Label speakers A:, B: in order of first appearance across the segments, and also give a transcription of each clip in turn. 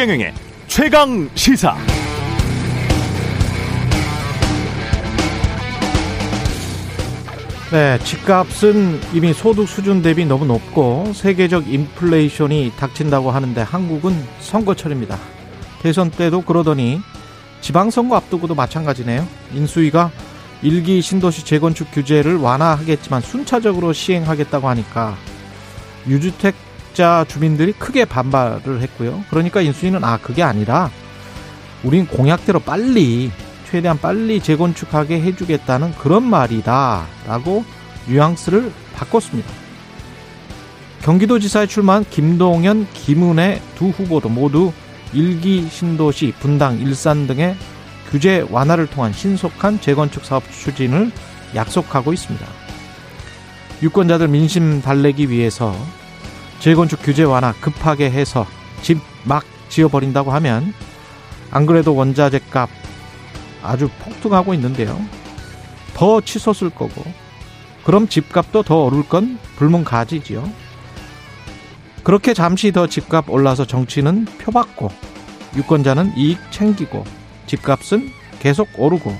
A: 최경영의 최강 시사.
B: 네, 집값은 이미 소득 수준 대비 너무 높고 세계적 인플레이션이 닥친다고 하는데 한국은 선거철입니다. 대선 때도 그러더니 지방선거 앞두고도 마찬가지네요. 인수위가 일기 신도시 재건축 규제를 완화하겠지만 순차적으로 시행하겠다고 하니까 유주택 자 주민들이 크게 반발을 했고요. 그러니까 인수위는 아 그게 아니라 우린 공약대로 빨리 최대한 빨리 재건축하게 해주겠다는 그런 말이다 라고 뉘앙스를 바꿨습니다. 경기도지사에 출마한 김동연, 김은혜 두 후보도 모두 일기 신도시, 분당, 일산 등의 규제 완화를 통한 신속한 재건축 사업 추진을 약속하고 있습니다. 유권자들 민심 달래기 위해서 재건축 규제 완화 급하게 해서 집 막 지어버린다고 하면 안 그래도 원자재 값 아주 폭등하고 있는데요. 더 치솟을 거고 그럼 집값도 더 오를 건 불문가지지요. 그렇게 잠시 더 집값 올라서 정치는 표받고 유권자는 이익 챙기고 집값은 계속 오르고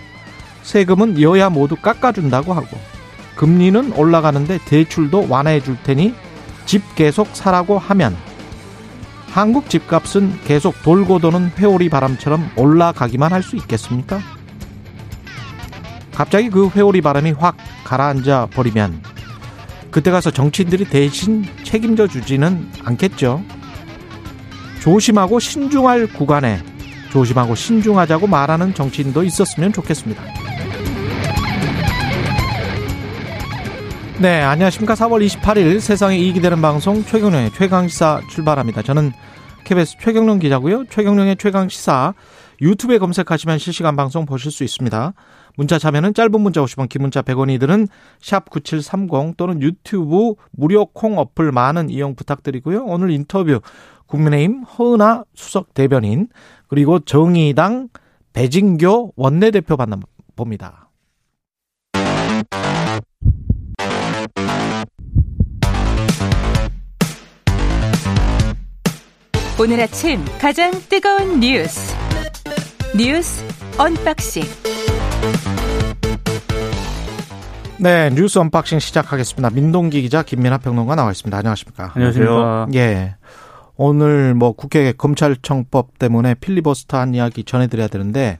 B: 세금은 여야 모두 깎아준다고 하고 금리는 올라가는데 대출도 완화해 줄 테니 집 계속 사라고 하면 한국 집값은 계속 돌고 도는 회오리 바람처럼 올라가기만 할 수 있겠습니까? 갑자기 그 회오리 바람이 확 가라앉아 버리면 그때 가서 정치인들이 대신 책임져 주지는 않겠죠. 조심하고 신중할 구간에 조심하고 신중하자고 말하는 정치인도 있었으면 좋겠습니다. 네, 안녕하십니까. 4월 28일 세상에 이익이 되는 방송 최경령의 최강시사 출발합니다. 저는 KBS 최경령 기자고요. 최경령의 최강시사 유튜브에 검색하시면 실시간 방송 보실 수 있습니다. 문자 참여는 짧은 문자 50원, 긴 문자 100원이 드는 샵 9730 또는 유튜브 무료 콩 어플 많은 이용 부탁드리고요. 오늘 인터뷰 국민의힘 허은아 수석 대변인 그리고 정의당 배진교 원내대표 만나봅니다.
C: 오늘 아침 가장 뜨거운 뉴스 뉴스 언박싱
B: 네 뉴스 언박싱 시작하겠습니다. 민동기 기자 김민하 평론가 나와 있습니다. 안녕하십니까?
D: 안녕하세요.
B: 예. 오늘 뭐 국회 검찰청법 때문에 필리버스터 한 이야기 전해드려야 되는데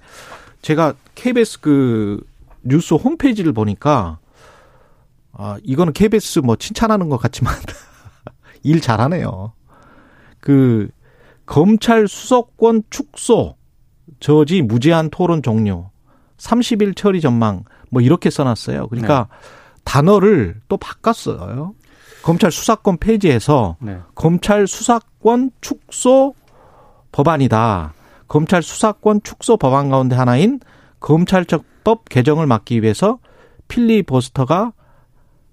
B: 제가 KBS 그 뉴스 홈페이지를 보니까 아 이거는 KBS 뭐 칭찬하는 것 같지만 일 잘하네요. 그 검찰 수사권 축소 저지 무제한 토론 종료 30일 처리 전망 뭐 이렇게 써놨어요. 그러니까 네. 단어를 또 바꿨어요. 검찰 수사권 폐지해서 네. 검찰 수사권 축소 법안이다. 검찰 수사권 축소 법안 가운데 하나인 검찰청법 개정을 막기 위해서 필리버스터가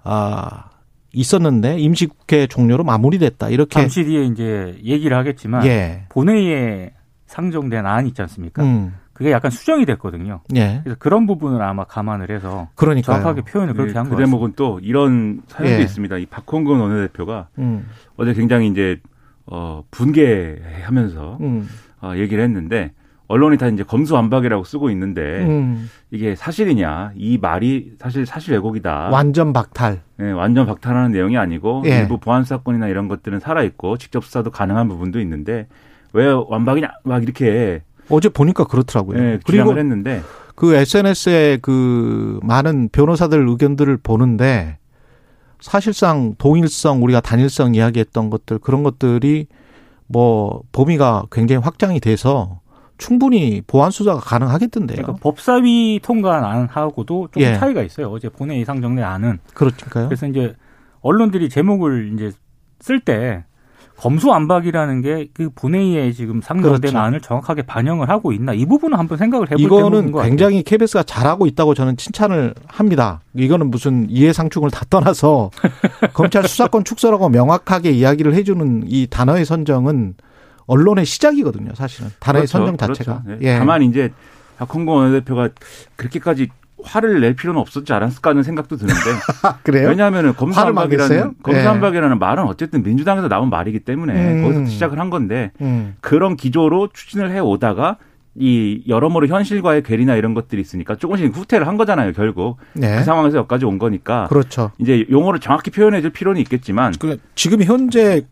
B: 아 있었는데 임시국회 종료로 마무리됐다. 이렇게
D: 잠시 뒤에 이제 얘기를 하겠지만 예. 본회의에 상정된 안 있지 않습니까? 음. 그게 약간 수정이 됐거든요. 예. 그래서 그런 부분을 아마 감안을 해서 그러니까요. 정확하게 표현을 그렇게 네, 한것
E: 그 대목은 또 이런 사연도 예. 있습니다. 이 박홍근 원내대표가 음. 어제 굉장히 이제 어 분개하면서 음. 어 얘기를 했는데 언론이 다 이제 검수완박이라고 쓰고 있는데 음. 이게 사실이냐 이 말이 사실 사실 왜곡이다.
B: 완전 박탈.
E: 네, 완전 박탈하는 내용이 아니고 예. 일부 보안 사건이나 이런 것들은 살아 있고 직접 수사도 가능한 부분도 있는데 왜 완박이냐 막 이렇게
B: 어제 보니까 그렇더라고요.
E: 네, 그리고 했는데
B: 그 SNS에 그 많은 변호사들 의견들을 보는데 사실상 동일성 우리가 단일성 이야기했던 것들 그런 것들이 뭐 범위가 굉장히 확장이 돼서 충분히 보안 수사가 가능하겠던데요.
D: 그러니까 법사위 통과 안 하고도 좀 예. 차이가 있어요. 어제 본회의 상정된 안은
B: 그렇니까요.
D: 그래서 이제 언론들이 제목을 이제 쓸 때 검수안박이라는 게 그 본회의에 지금 상정된 그렇죠. 안을 정확하게 반영을 하고 있나 이 부분은 한번 생각을 해볼
B: 이거는 굉장히 KBS가 잘하고 있다고 저는 칭찬을 합니다. 이거는 무슨 이해상충을 다 떠나서 검찰 수사권 축소라고 명확하게 이야기를 해주는 이 단어의 선정은 언론의 시작이거든요, 사실은. 단어의 그렇죠. 선정 자체가.
E: 그렇죠. 네. 예. 다만 이제 박홍근 원내대표가 그렇게까지 화를 낼 필요는 없었지 않았을까 하는 생각도 드는데.
B: 그래요?
E: 왜냐하면 검수한박이라는 검수한박이라는 네. 말은 어쨌든 민주당에서 나온 말이기 때문에 음. 거기서 시작을 한 건데 음. 그런 기조로 추진을 해 오다가 이 여러모로 현실과의 괴리나 이런 것들이 있으니까 조금씩 후퇴를 한 거잖아요, 결국. 네. 그 상황에서 여기까지 온 거니까.
B: 그렇죠.
E: 이제 용어를 정확히 표현해 줄 필요는 있겠지만.
B: 그 지금 현재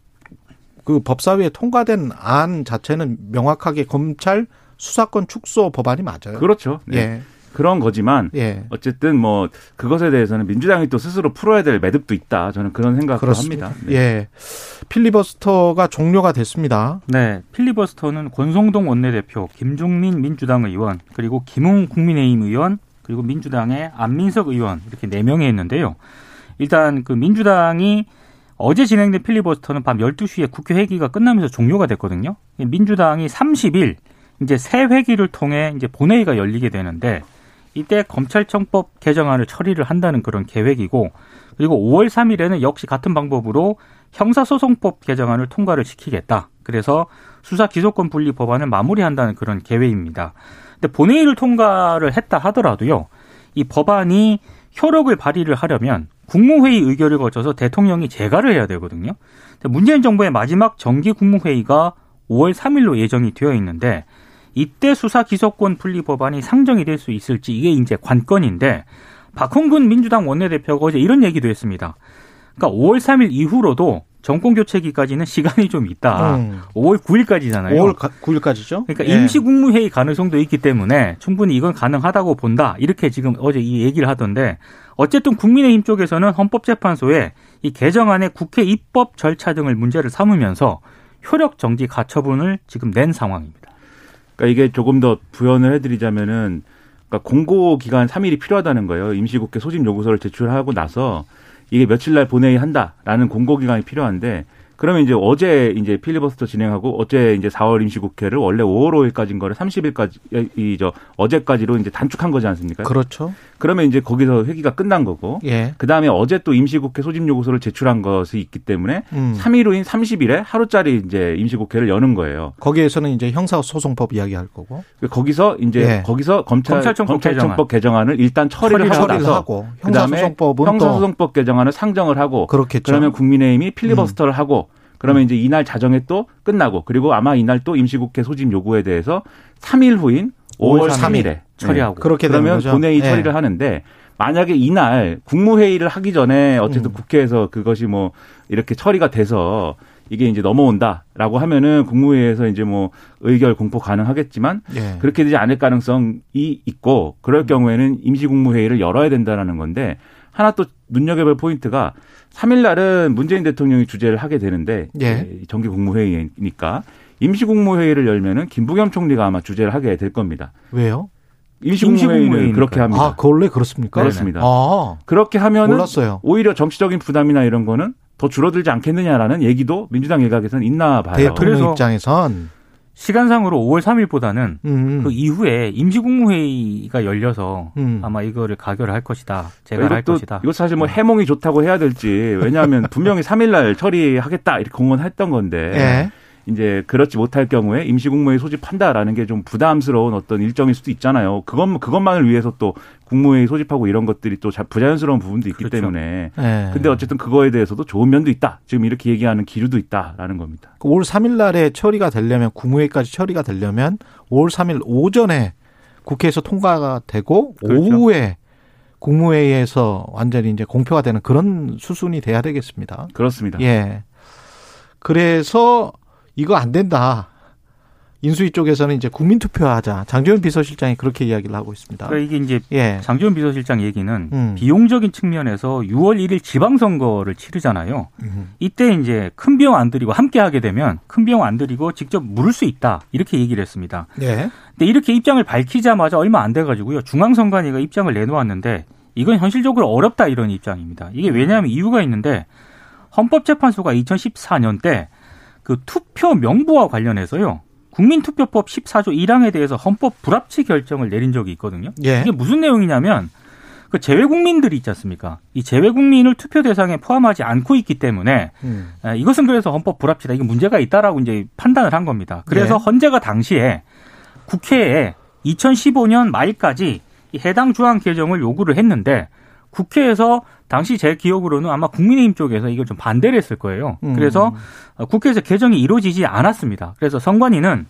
B: 그 법사위에 통과된 안 자체는 명확하게 검찰 수사권 축소 법안이 맞아요.
E: 그렇죠. 네. 예. 그런 거지만 예. 어쨌든 뭐 그것에 대해서는 민주당이 또 스스로 풀어야 될 매듭도 있다. 저는 그런 생각을 그렇습니다. 합니다.
B: 네. 예. 필리버스터가 종료가 됐습니다.
D: 네. 필리버스터는 권성동 원내대표, 김종민 민주당 의원, 그리고 김웅 국민의힘 의원, 그리고 민주당의 안민석 의원 이렇게 네 명이 했는데요. 일단 그 민주당이 어제 진행된 필리버스터는 밤 12시에 국회 회기가 끝나면서 종료가 됐거든요. 민주당이 30일 이제 새 회기를 통해 이제 본회의가 열리게 되는데 이때 검찰청법 개정안을 처리를 한다는 그런 계획이고 그리고 5월 3일에는 역시 같은 방법으로 형사소송법 개정안을 통과를 시키겠다. 그래서 수사 기소권 분리 법안을 마무리한다는 그런 계획입니다. 근데 본회의를 통과를 했다 하더라도요. 이 법안이 효력을 발휘를 하려면 국무회의 의결을 거쳐서 대통령이 재가를 해야 되거든요. 문재인 정부의 마지막 정기 국무회의가 5월 3일로 예정이 되어 있는데 이때 수사 기소권 분리 법안이 상정이 될 수 있을지 이게 이제 관건인데 박홍근 민주당 원내대표가 어제 이런 얘기도 했습니다. 그러니까 5월 3일 이후로도 정권 교체기까지는 시간이 좀 있다. 음. 5월 9일까지잖아요.
B: 5월 9일까지죠?
D: 그러니까 예. 임시 국무회의 가능성도 있기 때문에 충분히 이건 가능하다고 본다. 이렇게 지금 어제 이 얘기를 하던데 어쨌든 국민의힘 쪽에서는 헌법재판소에 이 개정안의 국회 입법 절차 등을 문제를 삼으면서 효력 정지 가처분을 지금 낸 상황입니다.
E: 그러니까 이게 조금 더 부연을 해드리자면은 그러니까 공고 기간 3일이 필요하다는 거예요. 임시국회 소집 요구서를 제출하고 나서 이게 며칠 날 본회의 한다라는 공고 기간이 필요한데 그러면 이제 어제 이제 필리버스터 진행하고 어제 이제 4월 임시국회를 원래 5월 5일까지인 거를 30일까지 이 저 어제까지로 이제 단축한 거지 않습니까?
B: 그렇죠.
E: 그러면 이제 거기서 회기가 끝난 거고. 예. 그다음에 어제 또 임시국회 소집 요구서를 제출한 것이 있기 때문에 음. 3일 후인 30일에 하루짜리 이제 임시국회를 여는 거예요.
B: 거기에서는 이제 형사소송법 이야기할 거고.
E: 거기서 이제 예. 거기서 검찰 검찰청법, 검찰청법 개정안. 을 일단 처리를, 처리를 하고, 하고 형사소송법은 형사소송법 개정안을 상정을 하고 그렇겠죠. 그러면 국민의힘이 필리버스터를 음. 하고 그러면 이제 이날 자정에 또 끝나고 그리고 아마 이날 또 임시국회 소집 요구에 대해서 3일 후인 5월 3일에 처리하고 네. 그렇게 되면 본회의 네. 처리를 하는데 만약에 이날 국무회의를 하기 전에 어쨌든 음. 국회에서 그것이 뭐 이렇게 처리가 돼서 이게 이제 넘어온다라고 하면은 국무회의에서 이제 뭐 의결 공포 가능하겠지만 예. 그렇게 되지 않을 가능성이 있고 그럴 음. 경우에는 임시국무회의를 열어야 된다라는 건데 하나 또 눈여겨볼 포인트가 3일 날은 문재인 대통령이 주재를 하게 되는데 예. 정기 국무회의니까 임시국무회의를 열면은 김부겸 총리가 아마 주재를 하게 될 겁니다.
B: 왜요?
E: 임시국무회의는 그렇게 합니다.
B: 아, 그 원래 그렇습니까?
E: 그렇습니다. 아, 그렇게 하면은 몰랐어요. 오히려 정치적인 부담이나 이런 거는 더 줄어들지 않겠느냐라는 얘기도 민주당 일각에서는 있나 봐요.
B: 대통령 입장에선
D: 시간상으로 5월 3일보다는 음. 그 이후에 임시국무회의가 열려서 음. 아마 이거를 가결을 할 것이다. 제가 할 것이다.
E: 이거 사실 뭐 네. 해몽이 좋다고 해야 될지 왜냐하면 분명히 3일날 처리하겠다 이렇게 공언했던 건데 예. 이제 그렇지 못할 경우에 임시국무회의 소집한다라는 게 좀 부담스러운 어떤 일정일 수도 있잖아요. 그것 그것만을 위해서 또 국무회의 소집하고 이런 것들이 또 부자연스러운 부분도 있기 그렇죠. 때문에. 네. 근데 어쨌든 그거에 대해서도 좋은 면도 있다. 지금 이렇게 얘기하는 기류도 있다라는 겁니다.
B: 5월 그 3일 날에 처리가 되려면 국무회의까지 처리가 되려면 5월 3일 오전에 국회에서 통과가 되고 그렇죠. 오후에 국무회의에서 완전히 이제 공표가 되는 그런 수순이 돼야 되겠습니다.
E: 그렇습니다.
B: 예. 그래서 이거 안 된다. 인수위 쪽에서는 이제 국민투표하자. 장재훈 비서실장이 그렇게 이야기를 하고 있습니다.
D: 그러니까 이게 이제 예. 장재훈 비서실장 얘기는 음. 비용적인 측면에서 6월 1일 지방선거를 치르잖아요. 음. 이때 이제 큰 비용 안 들이고 함께 하게 되면 큰 비용 안 들이고 직접 물을 수 있다. 이렇게 얘기를 했습니다. 예. 근데 이렇게 입장을 밝히자마자 얼마 안 돼 가지고요. 중앙선관위가 입장을 내놓았는데 이건 현실적으로 어렵다 이런 입장입니다. 이게 왜냐하면 이유가 있는데 헌법재판소가 2014년 때 그 투표 명부와 관련해서요. 국민투표법 14조 1항에 대해서 헌법 불합치 결정을 내린 적이 있거든요. 예. 이게 무슨 내용이냐면 그 재외 국민들이 있지 않습니까? 이 재외 국민을 투표 대상에 포함하지 않고 있기 때문에 음. 이것은 그래서 헌법 불합치다. 이게 문제가 있다라고 이제 판단을 한 겁니다. 그래서 예. 헌재가 당시에 국회에 2015년 말까지 해당 조항 개정을 요구를 했는데 국회에서 당시 제 기억으로는 아마 국민의힘 쪽에서 이걸 좀 반대를 했을 거예요. 음. 그래서 국회에서 개정이 이루어지지 않았습니다. 그래서 선관위는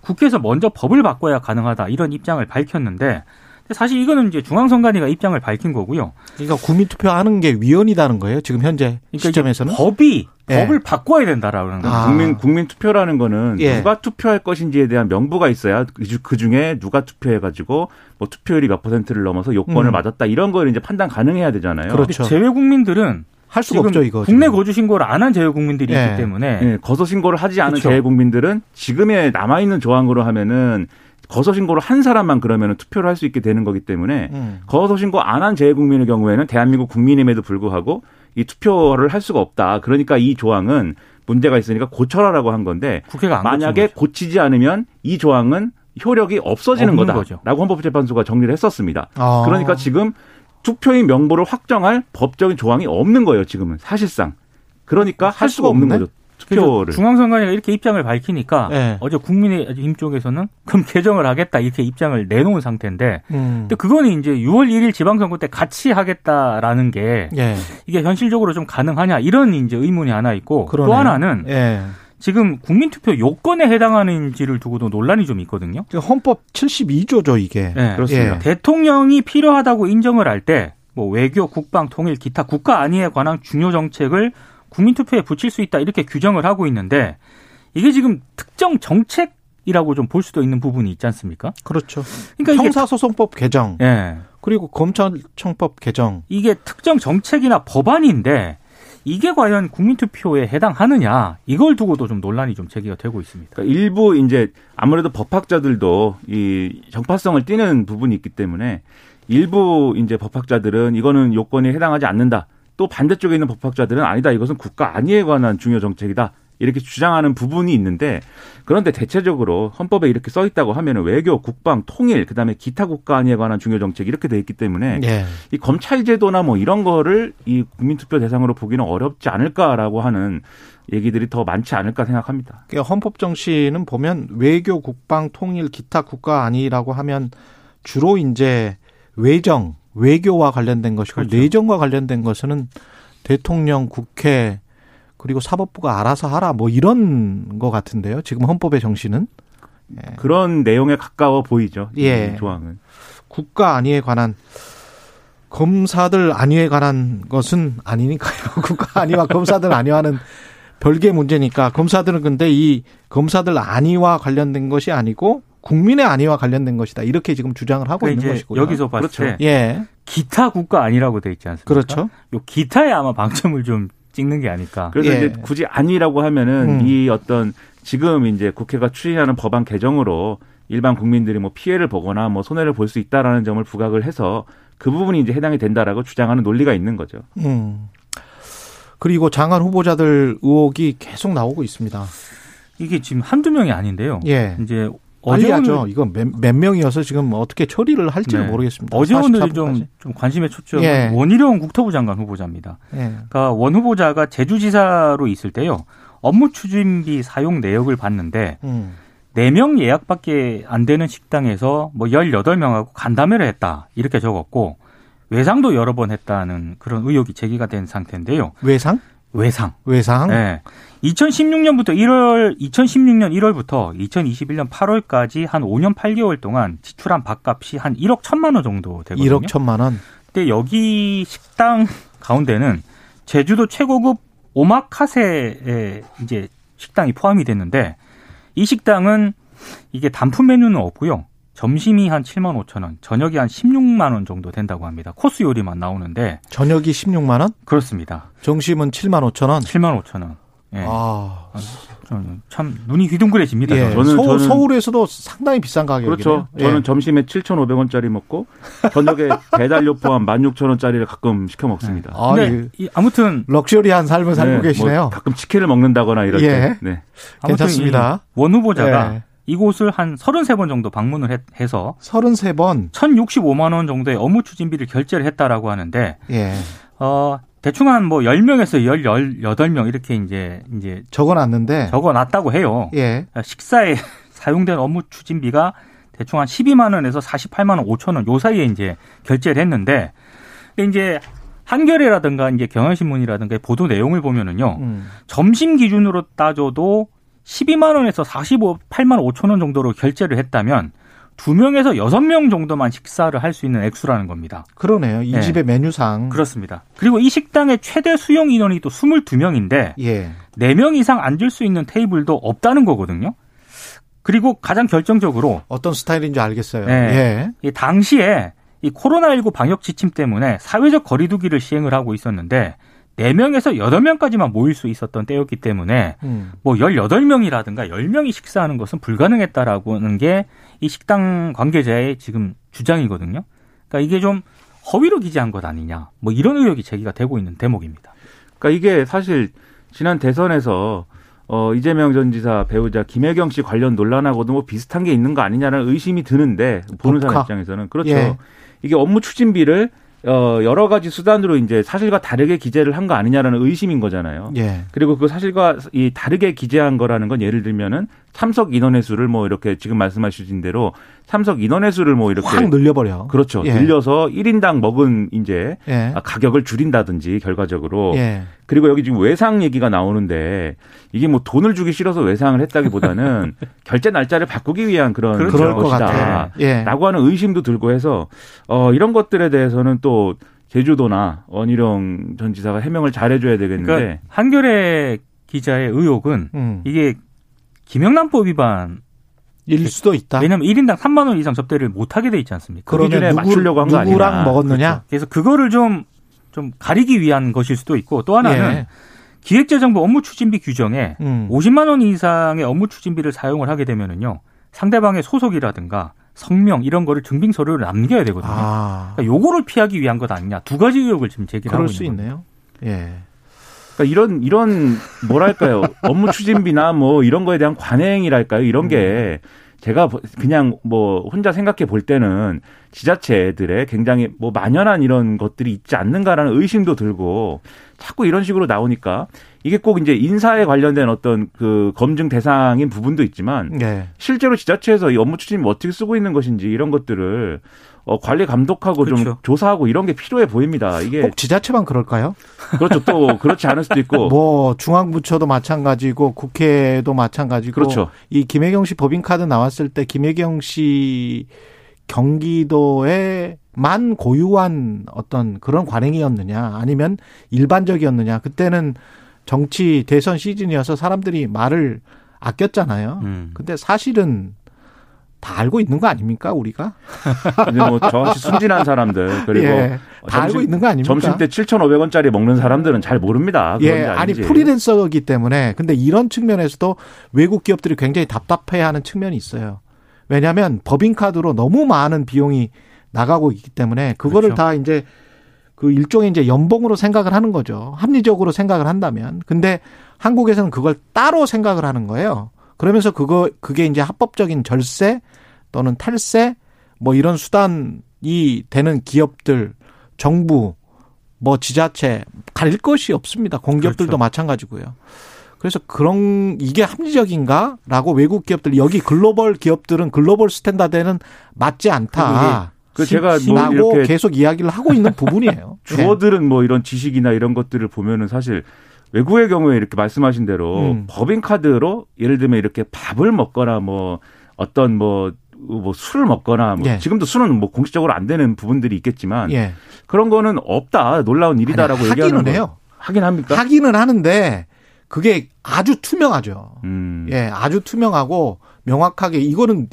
D: 국회에서 먼저 법을 바꿔야 가능하다 이런 입장을 밝혔는데 사실 이거는 이제 중앙선관위가 입장을 밝힌 거고요.
B: 그러니까 국민투표하는 게 위헌이다는 거예요. 지금 현재 그러니까 시점에서는
D: 법이 예. 법을 바꿔야 된다라는 거죠.
E: 아. 국민 국민 투표라는 거는 예. 누가 투표할 것인지에 대한 명부가 있어야 그 중에 누가 투표해 가지고 뭐 투표율이 몇 퍼센트를 넘어서 요건을 음. 맞았다 이런 걸 이제 판단 가능해야 되잖아요.
D: 그렇죠. 제외 국민들은 할 수가 없죠 이거. 국내 지금. 거주 신고를 안 한 재외 국민들이 예. 있기 때문에
E: 예. 거소 신고를 하지 않은 그렇죠. 재외 국민들은 지금의 남아 있는 조항으로 하면은 거소 신고를 한 사람만 그러면 투표를 할 수 있게 되는 거기 때문에 음. 거소 신고 안 한 재외 국민의 경우에는 대한민국 국민임에도 불구하고 이 투표를 할 수가 없다. 그러니까 이 조항은 문제가 있으니까 고쳐라라고 한 건데 만약에 고치지 않으면 이 조항은 효력이 없어지는 거다라고 거죠. 헌법재판소가 정리를 했었습니다. 아. 그러니까 지금 투표인 명부를 확정할 법적인 조항이 없는 거예요. 지금은 사실상. 그러니까 할 수가 없는 거죠. 투표를.
D: 중앙선관위가 이렇게 입장을 밝히니까 네. 어제 국민의힘 쪽에서는 그럼 개정을 하겠다 이렇게 입장을 내놓은 상태인데, 음. 근데 그거는 이제 6월 1일 지방선거 때 같이 하겠다라는 게 네. 이게 현실적으로 좀 가능하냐 이런 이제 의문이 하나 있고 그러네요. 또 하나는. 네. 지금 국민투표 요건에 해당하는지를 두고도 논란이 좀 있거든요.
B: 헌법 72조죠, 이게.
D: 네, 그렇습니다. 예. 대통령이 필요하다고 인정을 할 때 뭐 외교, 국방, 통일, 기타 국가 안위에 관한 중요 정책을 국민투표에 붙일 수 있다 이렇게 규정을 하고 있는데 이게 지금 특정 정책 이라고 좀 볼 수도 있는 부분이 있지 않습니까?
B: 그렇죠. 그러니까 형사소송법 개정, 예. 그리고 검찰청법 개정
D: 이게 특정 정책이나 법안인데 이게 과연 국민투표에 해당하느냐 이걸 두고도 좀 논란이 좀 제기가 되고 있습니다.
E: 그러니까 일부 이제 아무래도 법학자들도 이 정파성을 띠는 부분이 있기 때문에 일부 이제 법학자들은 이거는 요건에 해당하지 않는다. 또 반대쪽에 있는 법학자들은 아니다. 이것은 국가 안위에 관한 중요 정책이다. 이렇게 주장하는 부분이 있는데 그런데 대체적으로 헌법에 이렇게 써 있다고 하면은 외교, 국방, 통일, 그다음에 기타 국가 안위에 관한 중요 정책 이렇게 돼 있기 때문에 네. 이 검찰 제도나 뭐 이런 거를 이 국민 투표 대상으로 보기는 어렵지 않을까라고 하는 얘기들이 더 많지 않을까 생각합니다.
B: 그러니까 헌법 정신은 보면 외교, 국방, 통일, 기타 국가 안위라고 하면 주로 이제 외정 외교와 관련된 것이고 그렇죠. 내정과 관련된 것은 대통령, 국회 그리고 사법부가 알아서 하라 뭐 이런 거 같은데요. 지금 헌법의 정신은
E: 예. 그런 내용에 가까워 보이죠. 예. 조항은
B: 국가 안위에 관한 검사들 안위에 관한 것은 아니니까요. 국가 안위와 검사들 안위와는 별개 문제니까 검사들은 근데 이 검사들 안위와 관련된 것이 아니고 국민의 안위와 관련된 것이다. 이렇게 지금 주장을 하고 그러니까 있는 것이고요.
D: 여기서 봤을 그렇죠. 때 예. 기타 국가 아니라고 돼 있지 않습니까?
B: 그렇죠.
D: 요 기타에 아마 방점을 좀 찍는 게 아닐까.
E: 그래서 예. 이제 굳이 아니라고 하면은 음. 이 어떤 지금 이제 국회가 추진하는 법안 개정으로 일반 국민들이 뭐 피해를 보거나 뭐 손해를 볼 수 있다라는 점을 부각을 해서 그 부분이 이제 해당이 된다라고 주장하는 논리가 있는 거죠. 음.
B: 그리고 장관 후보자들 의혹이 계속 나오고 있습니다.
D: 이게 지금 한두 명이 아닌데요.
B: 예. 이제 어제 하죠. 이거 몇, 몇, 명이어서 지금 어떻게 처리를 할지를 네. 모르겠습니다.
D: 어제 오늘 좀, 좀 관심의 초점은 예. 원희룡 국토부 장관 후보자입니다. 예. 그러니까 원 후보자가 제주지사로 있을 때요. 업무 추진비 사용 내역을 봤는데 음. 4명 예약밖에 안 되는 식당에서 뭐 18명하고 간담회를 했다. 이렇게 적었고 외상도 여러 번 했다는 그런 의혹이 제기가 된 상태인데요.
B: 외상?
D: 외상.
B: 외상?
D: 네. 2016년부터 1월 2016년 1월부터 2021년 8월까지 한 5년 8개월 동안 지출한 밥값이 한 1억 1천만 원 정도 되거든요.
B: 1억 1천만 원.
D: 근데 여기 식당 가운데는 제주도 최고급 오마카세에 이제 식당이 포함이 됐는데 이 식당은 이게 단품 메뉴는 없고요. 점심이 한 7만 5천 원, 저녁이 한 16만 원 정도 된다고 합니다. 코스 요리만 나오는데
B: 저녁이 16만 원?
D: 그렇습니다.
B: 점심은 7만 5천 원?
D: 7만 5천 원. 예. 아. 참 눈이 휘둥그레집니다.
B: 예. 저는, 서, 저는 서울에서도 상당히 비싼 가격이에요.
E: 그렇죠. 예. 저는 점심에 7,500원짜리 먹고 저녁에 배달료 포함 16,000원짜리를 가끔 시켜 먹습니다.
D: 아, 근데 예. 아무튼
B: 럭셔리한 삶을 살고 네, 계시네요. 뭐
E: 가끔 치킨을 먹는다거나 이럴 예. 때. 네.
B: 괜찮습니다.
D: 원 후보자가 예. 이곳을 한 33번 정도 방문을 해서
B: 33번
D: 1,065만 원 정도의 업무 추진비를 결제를 했다라고 하는데 예. 어 대충 한 뭐 10명에서 18명 이렇게 이제 이제
B: 적어 놨는데
D: 적어 놨다고 해요. 예. 식사에 사용된 업무 추진비가 대충 한 12만 원에서 48만 원 5천 원 요 사이에 이제 결제를 했는데 이제 한겨레라든가 이제 경향신문이라든가 보도 내용을 보면은요. 음. 점심 기준으로 따져도 12만 원에서 45,8만 5천 원 정도로 결제를 했다면 두 명에서 여섯 명 정도만 식사를 할 수 있는 액수라는 겁니다.
B: 그러네요. 이 네. 집의 메뉴상.
D: 그렇습니다. 그리고 이 식당의 최대 수용 인원이 또 22명인데 예. 4명 이상 앉을 수 있는 테이블도 없다는 거거든요. 그리고 가장 결정적으로
B: 어떤 스타일인지 알겠어요. 네.
D: 예. 당시에 이 코로나19 방역 지침 때문에 사회적 거리두기를 시행을 하고 있었는데 4명에서 8명까지만 모일 수 있었던 때였기 때문에 음. 뭐 18명이라든가 10명이 식사하는 것은 불가능했다라고 하는 게 이 식당 관계자의 지금 주장이거든요. 그러니까 이게 좀 허위로 기재한 것 아니냐. 뭐 이런 의혹이 제기가 되고 있는 대목입니다.
E: 그러니까 이게 사실 지난 대선에서 어 이재명 전 지사 배우자 김혜경 씨 관련 논란하고도 뭐 비슷한 게 있는 거 아니냐는 의심이 드는데 보는 사람 입장에서는 그렇죠. 예. 이게 업무 추진비를 어, 여러 가지 수단으로 이제 사실과 다르게 기재를 한 거 아니냐라는 의심인 거잖아요. 예. 그리고 그 사실과 이 다르게 기재한 거라는 건 예를 들면은 참석 인원의 수를 뭐 이렇게 지금 말씀하신 대로 참석 인원의 수를 뭐 이렇게
B: 확 늘려버려.
E: 그렇죠. 예. 늘려서 1인당 먹은 이제 예. 가격을 줄인다든지 결과적으로. 예. 그리고 여기 지금 외상 얘기가 나오는데 이게 뭐 돈을 주기 싫어서 외상을 했다기보다는 결제 날짜를 바꾸기 위한 그런 그런 것이다. 예. 라고 하는 의심도 들고 해서 어 이런 것들에 대해서는 또 제주도나 원희룡 전 지사가 해명을 잘 해줘야 되겠는데 그러니까
D: 한겨레 기자의 의혹은 음. 이게 김영란법 위반
B: 일 수도 있다.
D: 왜냐하면 1인당 3만 원 이상 접대를 못 하게 돼 있지 않습니까?
B: 그 기준에 누구, 맞추려고 한 거 아니냐. 누구랑 먹었느냐? 그렇죠.
D: 그래서 그거를 좀, 좀 가리기 위한 것일 수도 있고 또 하나는 예. 기획재정부 업무 추진비 규정에 음. 50만 원 이상의 업무 추진비를 사용을 하게 되면은요 상대방의 소속이라든가 성명 이런 거를 증빙 서류를 남겨야 되거든요. 아. 그러니까 요거를 피하기 위한 것 아니냐 두 가지 의혹을 지금 제기하고 있는
B: 수 있네요. 예.
E: 그러니까 이런 이런 뭐랄까요 업무 추진비나 뭐 이런 거에 대한 관행이랄까요 이런 게 제가 그냥 뭐 혼자 생각해 볼 때는 지자체들의 굉장히 뭐 만연한 이런 것들이 있지 않는가라는 의심도 들고 자꾸 이런 식으로 나오니까 이게 꼭 이제 인사에 관련된 어떤 그 검증 대상인 부분도 있지만 네. 실제로 지자체에서 이 업무 추진이 어떻게 쓰고 있는 것인지 이런 것들을 어, 관리 감독하고 그렇죠. 좀 조사하고 이런 게 필요해 보입니다. 이게
B: 꼭 지자체만 그럴까요?
E: 그렇죠. 또 그렇지 않을 수도 있고
B: 뭐 중앙부처도 마찬가지고 국회도 마찬가지고
E: 그렇죠.
B: 이 김혜경 씨 법인 카드 나왔을 때 김혜경 씨 경기도에 만 고유한 어떤 그런 관행이었느냐 아니면 일반적이었느냐 그때는 정치 대선 시즌이어서 사람들이 말을 아꼈잖아요. 음. 근데 사실은 다 알고 있는 거 아닙니까 우리가?
E: 근데 뭐 저같이 순진한 사람들 그리고
B: 예, 다 점심, 알고 있는 거 아닙니까?
E: 점심 때 7,500원짜리 먹는 사람들은 잘 모릅니다.
B: 예, 아니 프리랜서이기 때문에 근데 이런 측면에서도 외국 기업들이 굉장히 답답해하는 측면이 있어요. 왜냐하면 법인카드로 너무 많은 비용이 나가고 있기 때문에 그거를 그렇죠. 다 이제 그 일종의 이제 연봉으로 생각을 하는 거죠. 합리적으로 생각을 한다면. 근데 한국에서는 그걸 따로 생각을 하는 거예요. 그러면서 그거 그게 이제 합법적인 절세 또는 탈세 뭐 이런 수단이 되는 기업들 정부 뭐 지자체 가릴 것이 없습니다. 공기업들도 그렇죠. 마찬가지고요. 그래서 그런 이게 합리적인가라고 외국 기업들 여기 글로벌 기업들은 글로벌 스탠다드에는 맞지 않다. 그 제가 뭐 이렇게 계속 이야기를 하고 있는 부분이에요.
E: 주워들은 뭐 이런 지식이나 이런 것들을 보면은 사실 외국의 경우에 이렇게 말씀하신 대로 음. 법인카드로 예를 들면 이렇게 밥을 먹거나 뭐 어떤 뭐, 뭐 술을 먹거나 뭐 예. 지금도 술은 뭐 공식적으로 안 되는 부분들이 있겠지만 예. 그런 거는 없다 놀라운 일이다라고 아니, 얘기하는 거예요. 하긴 합니까?
B: 하기는 하는데 그게 아주 투명하죠. 음. 예, 아주 투명하고 명확하게 이거는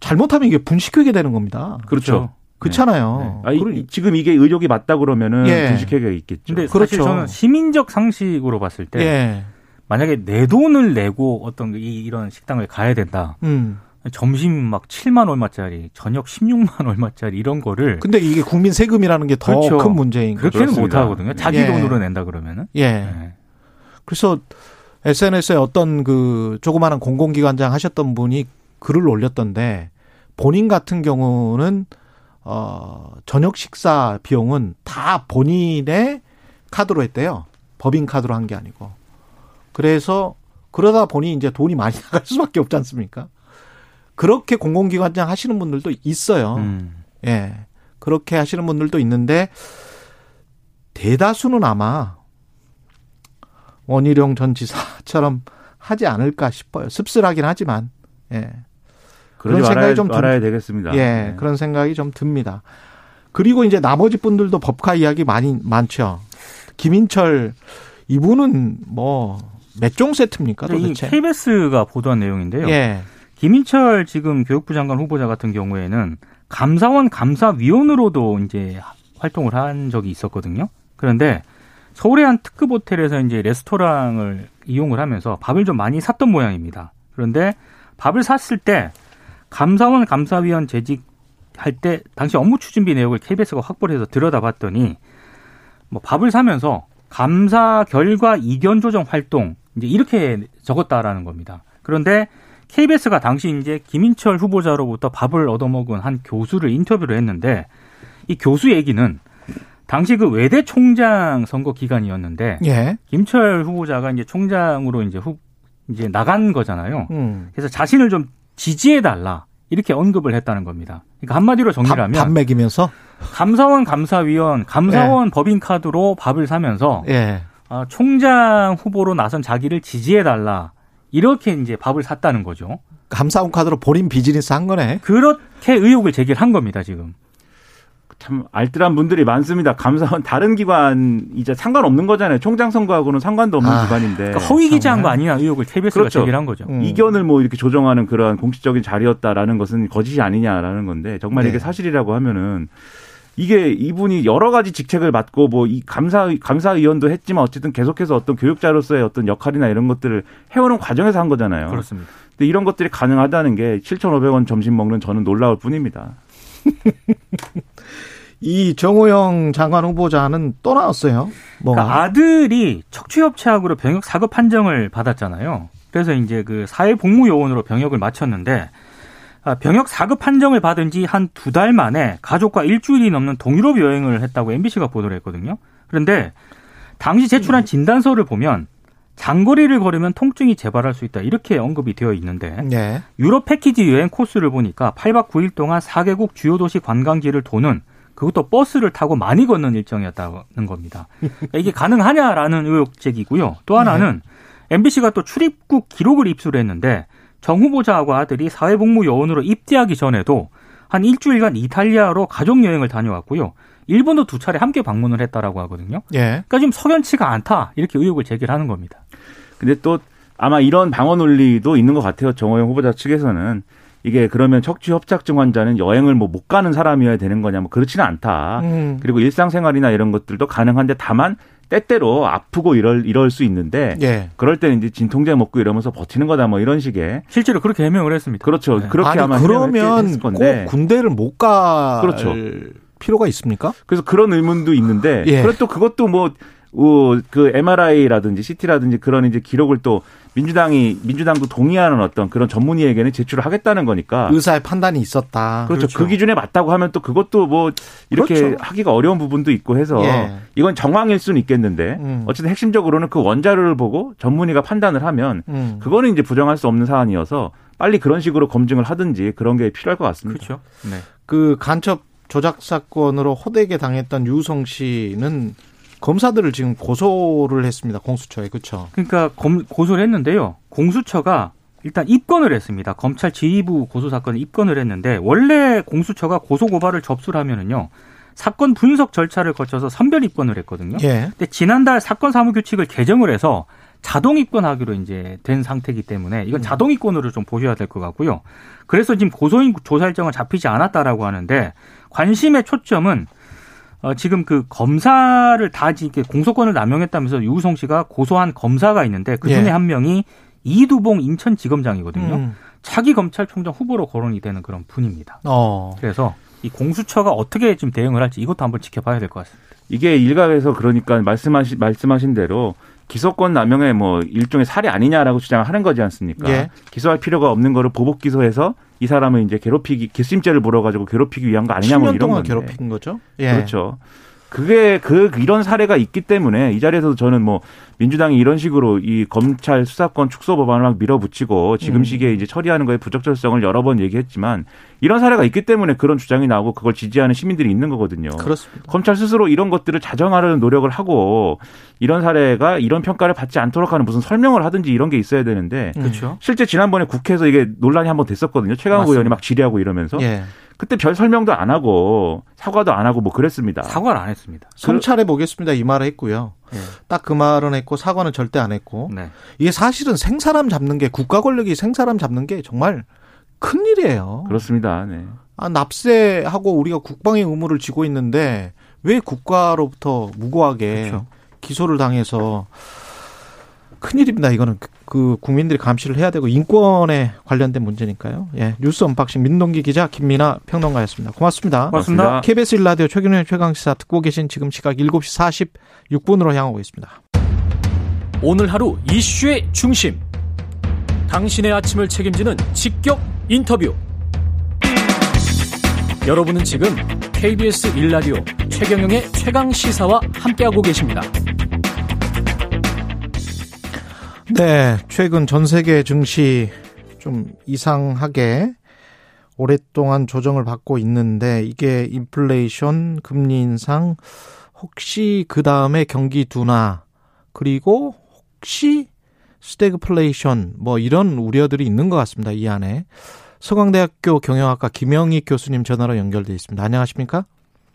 B: 잘못하면 이게 분식회계 되는 겁니다.
E: 그렇죠.
B: 그렇 잖아요.
E: 네. 아, 지금 이게 의혹이 맞다 그러면은 예. 분식회계가 있겠죠.
D: 근데 그렇죠. 저는 시민적 상식으로 봤을 때 예. 만약에 내 돈을 내고 어떤 이, 이런 식당을 가야 된다. 음. 점심 막 7만 얼마짜리, 저녁 16만 얼마짜리 이런 거를.
B: 근데 이게 국민 세금이라는 게 더큰 그렇죠. 문제인
D: 거죠. 그렇게는 못 하거든요. 자기 예. 돈으로 낸다 그러면은.
B: 예. 예. 그래서 SNS에 어떤 그 조그마한 공공기관장 하셨던 분이 글을 올렸던데 본인 같은 경우는 어, 저녁 식사 비용은 다 본인의 카드로 했대요. 법인 카드로 한 게 아니고. 그래서 그러다 보니 이제 돈이 많이 나갈 수밖에 없지 않습니까? 그렇게 공공기관장 하시는 분들도 있어요. 음. 예. 그렇게 하시는 분들도 있는데 대다수는 아마 원희룡 전 지사처럼 하지 않을까 싶어요. 씁쓸하긴 하지만. 예.
E: 그런 생각이 좀 말아야 되겠습니다.
B: 예. 네. 그런 생각이 좀 듭니다. 그리고 이제 나머지 분들도 법카 이야기 많이 많죠. 김인철 이분은 뭐 몇 종 세트입니까 도대체?
D: KBS가 보도한 내용인데요. 예. 김인철 지금 교육부 장관 후보자 같은 경우에는 감사원 감사위원으로도 이제 활동을 한 적이 있었거든요. 그런데 서울의 한 특급 호텔에서 이제 레스토랑을 이용을 하면서 밥을 좀 많이 샀던 모양입니다. 그런데 밥을 샀을 때 감사원 감사위원 재직할 때 당시 업무 추진비 내역을 KBS가 확보를 해서 들여다봤더니 뭐 밥을 사면서 감사 결과 이견 조정 활동 이제 이렇게 적었다라는 겁니다. 그런데 KBS가 당시 이제 김인철 후보자로부터 밥을 얻어먹은 한 교수를 인터뷰를 했는데 이 교수 얘기는 당시 그 외대 총장 선거 기간이었는데 예. 김철 후보자가 이제 총장으로 이제 후 이제 나간 거잖아요. 음. 그래서 자신을 좀 지지해 달라 이렇게 언급을 했다는 겁니다. 그러니까 한마디로 정리를 하면
B: 밥 먹이면서
D: 감사원 감사위원 감사원 예. 법인 카드로 밥을 사면서 예. 어, 총장 후보로 나선 자기를 지지해 달라 이렇게 이제 밥을 샀다는 거죠.
B: 감사원 카드로 본인 비즈니스 한 거네.
D: 그렇게 의혹을 제기한 겁니다, 지금.
E: 참 알뜰한 분들이 많습니다. 감사원 다른 기관 이제 상관없는 거잖아요. 총장 선거하고는 상관도 없는 아, 기관인데
D: 그러니까 허위 기자한 거 아니냐 의혹을 KBS가 그렇죠. 제기한 거죠.
E: 음. 이견을 뭐 이렇게 조정하는 그런 공식적인 자리였다라는 것은 거짓이 아니냐라는 건데 정말 네. 이게 사실이라고 하면은 이게 이분이 여러 가지 직책을 맡고 뭐 이 감사 감사위원도 했지만 어쨌든 계속해서 어떤 교육자로서의 어떤 역할이나 이런 것들을 해오는 과정에서 한 거잖아요.
D: 그렇습니다.
E: 근데 이런 것들이 가능하다는 게 7,500원 점심 먹는 저는 놀라울 뿐입니다.
B: 이 정호영 장관 후보자는 또 나왔어요.
D: 뭐 그러니까 아들이 척추협체학으로 병역 사급 판정을 받았잖아요. 그래서 이제 그 사회복무요원으로 병역을 마쳤는데 아, 병역 사급 판정을 받은 지 한 두 달 만에 가족과 일주일이 넘는 동유럽 여행을 했다고 MBC가 보도를 했거든요. 그런데 당시 제출한 진단서를 보면 장거리를 걸으면 통증이 재발할 수 있다 이렇게 언급이 되어 있는데 네. 유럽 패키지 여행 코스를 보니까 8박 9일 동안 4개국 주요 도시 관광지를 도는 그것도 버스를 타고 많이 걷는 일정이었다는 겁니다. 그러니까 이게 가능하냐라는 의혹 제기고요. 또 하나는 네. MBC가 또 출입국 기록을 입수를 했는데 정 후보자하고 아들이 사회복무 요원으로 입대하기 전에도 한 일주일간 이탈리아로 가족 여행을 다녀왔고요. 일본도 두 차례 함께 방문을 했다라고 하거든요. 예. 그러니까 지금 석연치가 않다 이렇게 의혹을 제기하는 겁니다.
E: 근데 또 아마 이런 방어 논리도 있는 것 같아요. 정호영 후보자 측에서는 이게 그러면 척추 협착증 환자는 여행을 뭐 못 가는 사람이어야 되는 거냐 뭐 그렇지는 않다. 음. 그리고 일상생활이나 이런 것들도 가능한데 다만 때때로 아프고 이럴 이럴 수 있는데 예. 그럴 때는 이제 진통제 먹고 이러면서 버티는 거다 뭐 이런 식의
D: 실제로 그렇게 해명을 했습니다.
E: 그렇죠. 네. 그렇게
B: 아니, 아마 그러면 꼭 군대를 못갈 그렇죠. 필요가 있습니까?
E: 그래서 그런 의문도 있는데 예. 그래도 그것도 뭐 어, 그 MRI라든지 CT라든지 그런 이제 기록을 또 민주당이 민주당도 동의하는 어떤 그런 전문의에게는 제출을 하겠다는 거니까
B: 의사의 판단이 있었다.
E: 그렇죠. 그렇죠. 그 기준에 맞다고 하면 또 그것도 뭐 이렇게 그렇죠. 하기가 어려운 부분도 있고 해서 예. 이건 정황일 수는 있겠는데 음. 어쨌든 핵심적으로는 그 원자료를 보고 전문의가 판단을 하면 음. 그거는 이제 부정할 수 없는 사안이어서 빨리 그런 식으로 검증을 하든지 그런 게 필요할 것 같습니다.
D: 그렇죠. 네.
B: 그 간첩 조작 사건으로 호되게 당했던 유성 씨는 검사들을 지금 고소를 했습니다. 공수처에 그렇죠.
D: 그러니까 검, 고소를 했는데요. 공수처가 일단 입건을 했습니다. 검찰 지휘부 고소 사건에 입건을 했는데 원래 공수처가 고소 고발을 접수를 하면은요. 사건 분석 절차를 거쳐서 선별 입건을 했거든요. 예. 근데 지난달 사건 사무 규칙을 개정을 해서 자동 입건하기로 이제 된 상태이기 때문에 이건 음. 자동 입건으로 좀 보셔야 될 것 같고요. 그래서 지금 고소인 조사 일정은 잡히지 않았다라고 하는데 관심의 초점은 어, 지금 그 검사를 다 이렇게 공소권을 남용했다면서 유우성 씨가 고소한 검사가 있는데 그 중에 예. 한 명이 이두봉 인천지검장이거든요. 음. 차기 검찰총장 후보로 거론이 되는 그런 분입니다. 어. 그래서 이 공수처가 어떻게 지금 대응을 할지 이것도 한번 지켜봐야 될 것 같습니다.
E: 이게 일각에서 그러니까 말씀하신 말씀하신 대로 기소권 남용의 뭐 일종의 사례 아니냐라고 주장을 하는 거지 않습니까? 예. 기소할 필요가 없는 거를 보복 기소해서 이 사람을 이제 괴롭히기 기심죄를 물어가지고 괴롭히기 위한 거 아니냐 뭐 이런
B: 건데. 괴롭힌 거죠.
E: 예. 그렇죠. 그게 그 이런 사례가 있기 때문에 이 자리에서도 저는 뭐 민주당이 이런 식으로 이 검찰 수사권 축소 법안을 막 밀어붙이고 지금 음. 시기에 이제 처리하는 거에 부적절성을 여러 번 얘기했지만 이런 사례가 있기 때문에 그런 주장이 나오고 그걸 지지하는 시민들이 있는 거거든요.
B: 그렇습니다.
E: 검찰 스스로 이런 것들을 자정하려는 노력을 하고 이런 사례가 이런 평가를 받지 않도록 하는 무슨 설명을 하든지 이런 게 있어야 되는데 그렇죠. 실제 지난번에 국회에서 이게 논란이 한번 됐었거든요. 최강욱 의원이 막 질의하고 이러면서 예. 그때 별 설명도 안 하고 사과도 안 하고 뭐 그랬습니다.
D: 사과를 안 했습니다.
B: 성찰해 보겠습니다. 이 말을 했고요. 네. 딱그 말은 했고 사과는 절대 안 했고. 네. 이게 사실은 생사람 잡는 게 국가 권력이 생사람 잡는 게 정말 큰 일이에요.
E: 그렇습니다. 네.
B: 아, 납세하고 우리가 국방의 의무를 지고 있는데 왜 국가로부터 무고하게 그렇죠. 기소를 당해서 큰일입니다. 이거는 그, 그 국민들이 감시를 해야 되고 인권에 관련된 문제니까요. 예. 뉴스 언박싱 민동기 기자 김민하 평론가였습니다. 고맙습니다.
D: 고맙습니다.
B: KBS 일라디오 최경영의 최강시사 듣고 계신 지금 시각 7시 46분으로 향하고 있습니다.
A: 오늘 하루 이슈의 중심. 당신의 아침을 책임지는 직격 인터뷰. 여러분은 지금 KBS 일라디오 최경영의 최강 시사와 함께하고 계십니다.
B: 네, 최근 전 세계 증시 좀 이상하게 오랫동안 조정을 받고 있는데 이게 인플레이션, 금리 인상, 혹시 그 다음에 경기 둔화 그리고 혹시 스태그플레이션 뭐 이런 우려들이 있는 것 같습니다. 이 안에 서강대학교 경영학과 김영익 교수님 전화로 연결돼 있습니다. 안녕하십니까?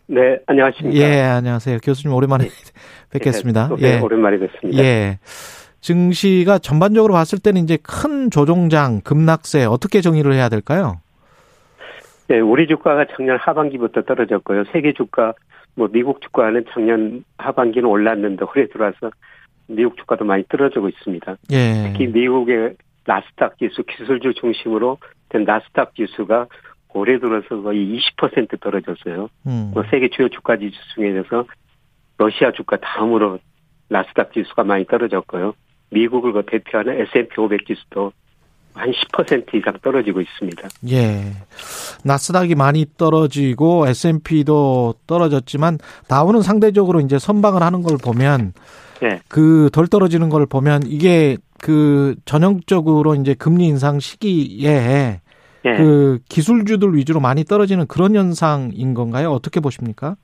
F: 네, 안녕하십니까?
B: 예, 안녕하세요. 교수님 오랜만에 뵙겠습니다.
F: 네, 예, 오랜만에 뵙습니다.
B: 예. 증시가 전반적으로 봤을 때는 이제 큰 조정장 급락세 어떻게 정의를 해야 될까요?
F: 네, 우리 주가가 작년 하반기부터 떨어졌고요. 세계 주가, 뭐 미국 주가는 작년 하반기는 올랐는데 올해 들어와서 미국 주가도 많이 떨어지고 있습니다. 예. 특히 미국의 나스닥 지수 기술주 중심으로 된 나스닥 지수가 올해 들어서 거의 20% 떨어졌어요. 음. 뭐 세계 주요 주가 지수 중에서 러시아 주가 다음으로 나스닥 지수가 많이 떨어졌고요. 미국을 그 대표하는 S&P 500 지수도 한 10% 이상 떨어지고 있습니다.
B: 예. 나스닥이 많이 떨어지고 S&P도 떨어졌지만 다우는 상대적으로 이제 선방을 하는 걸 보면 예. 그덜 떨어지는 걸 보면 이게 그 전형적으로 이제 금리 인상 시기에 예. 그 기술주들 위주로 많이 떨어지는 그런 현상인 건가요? 어떻게 보십니까?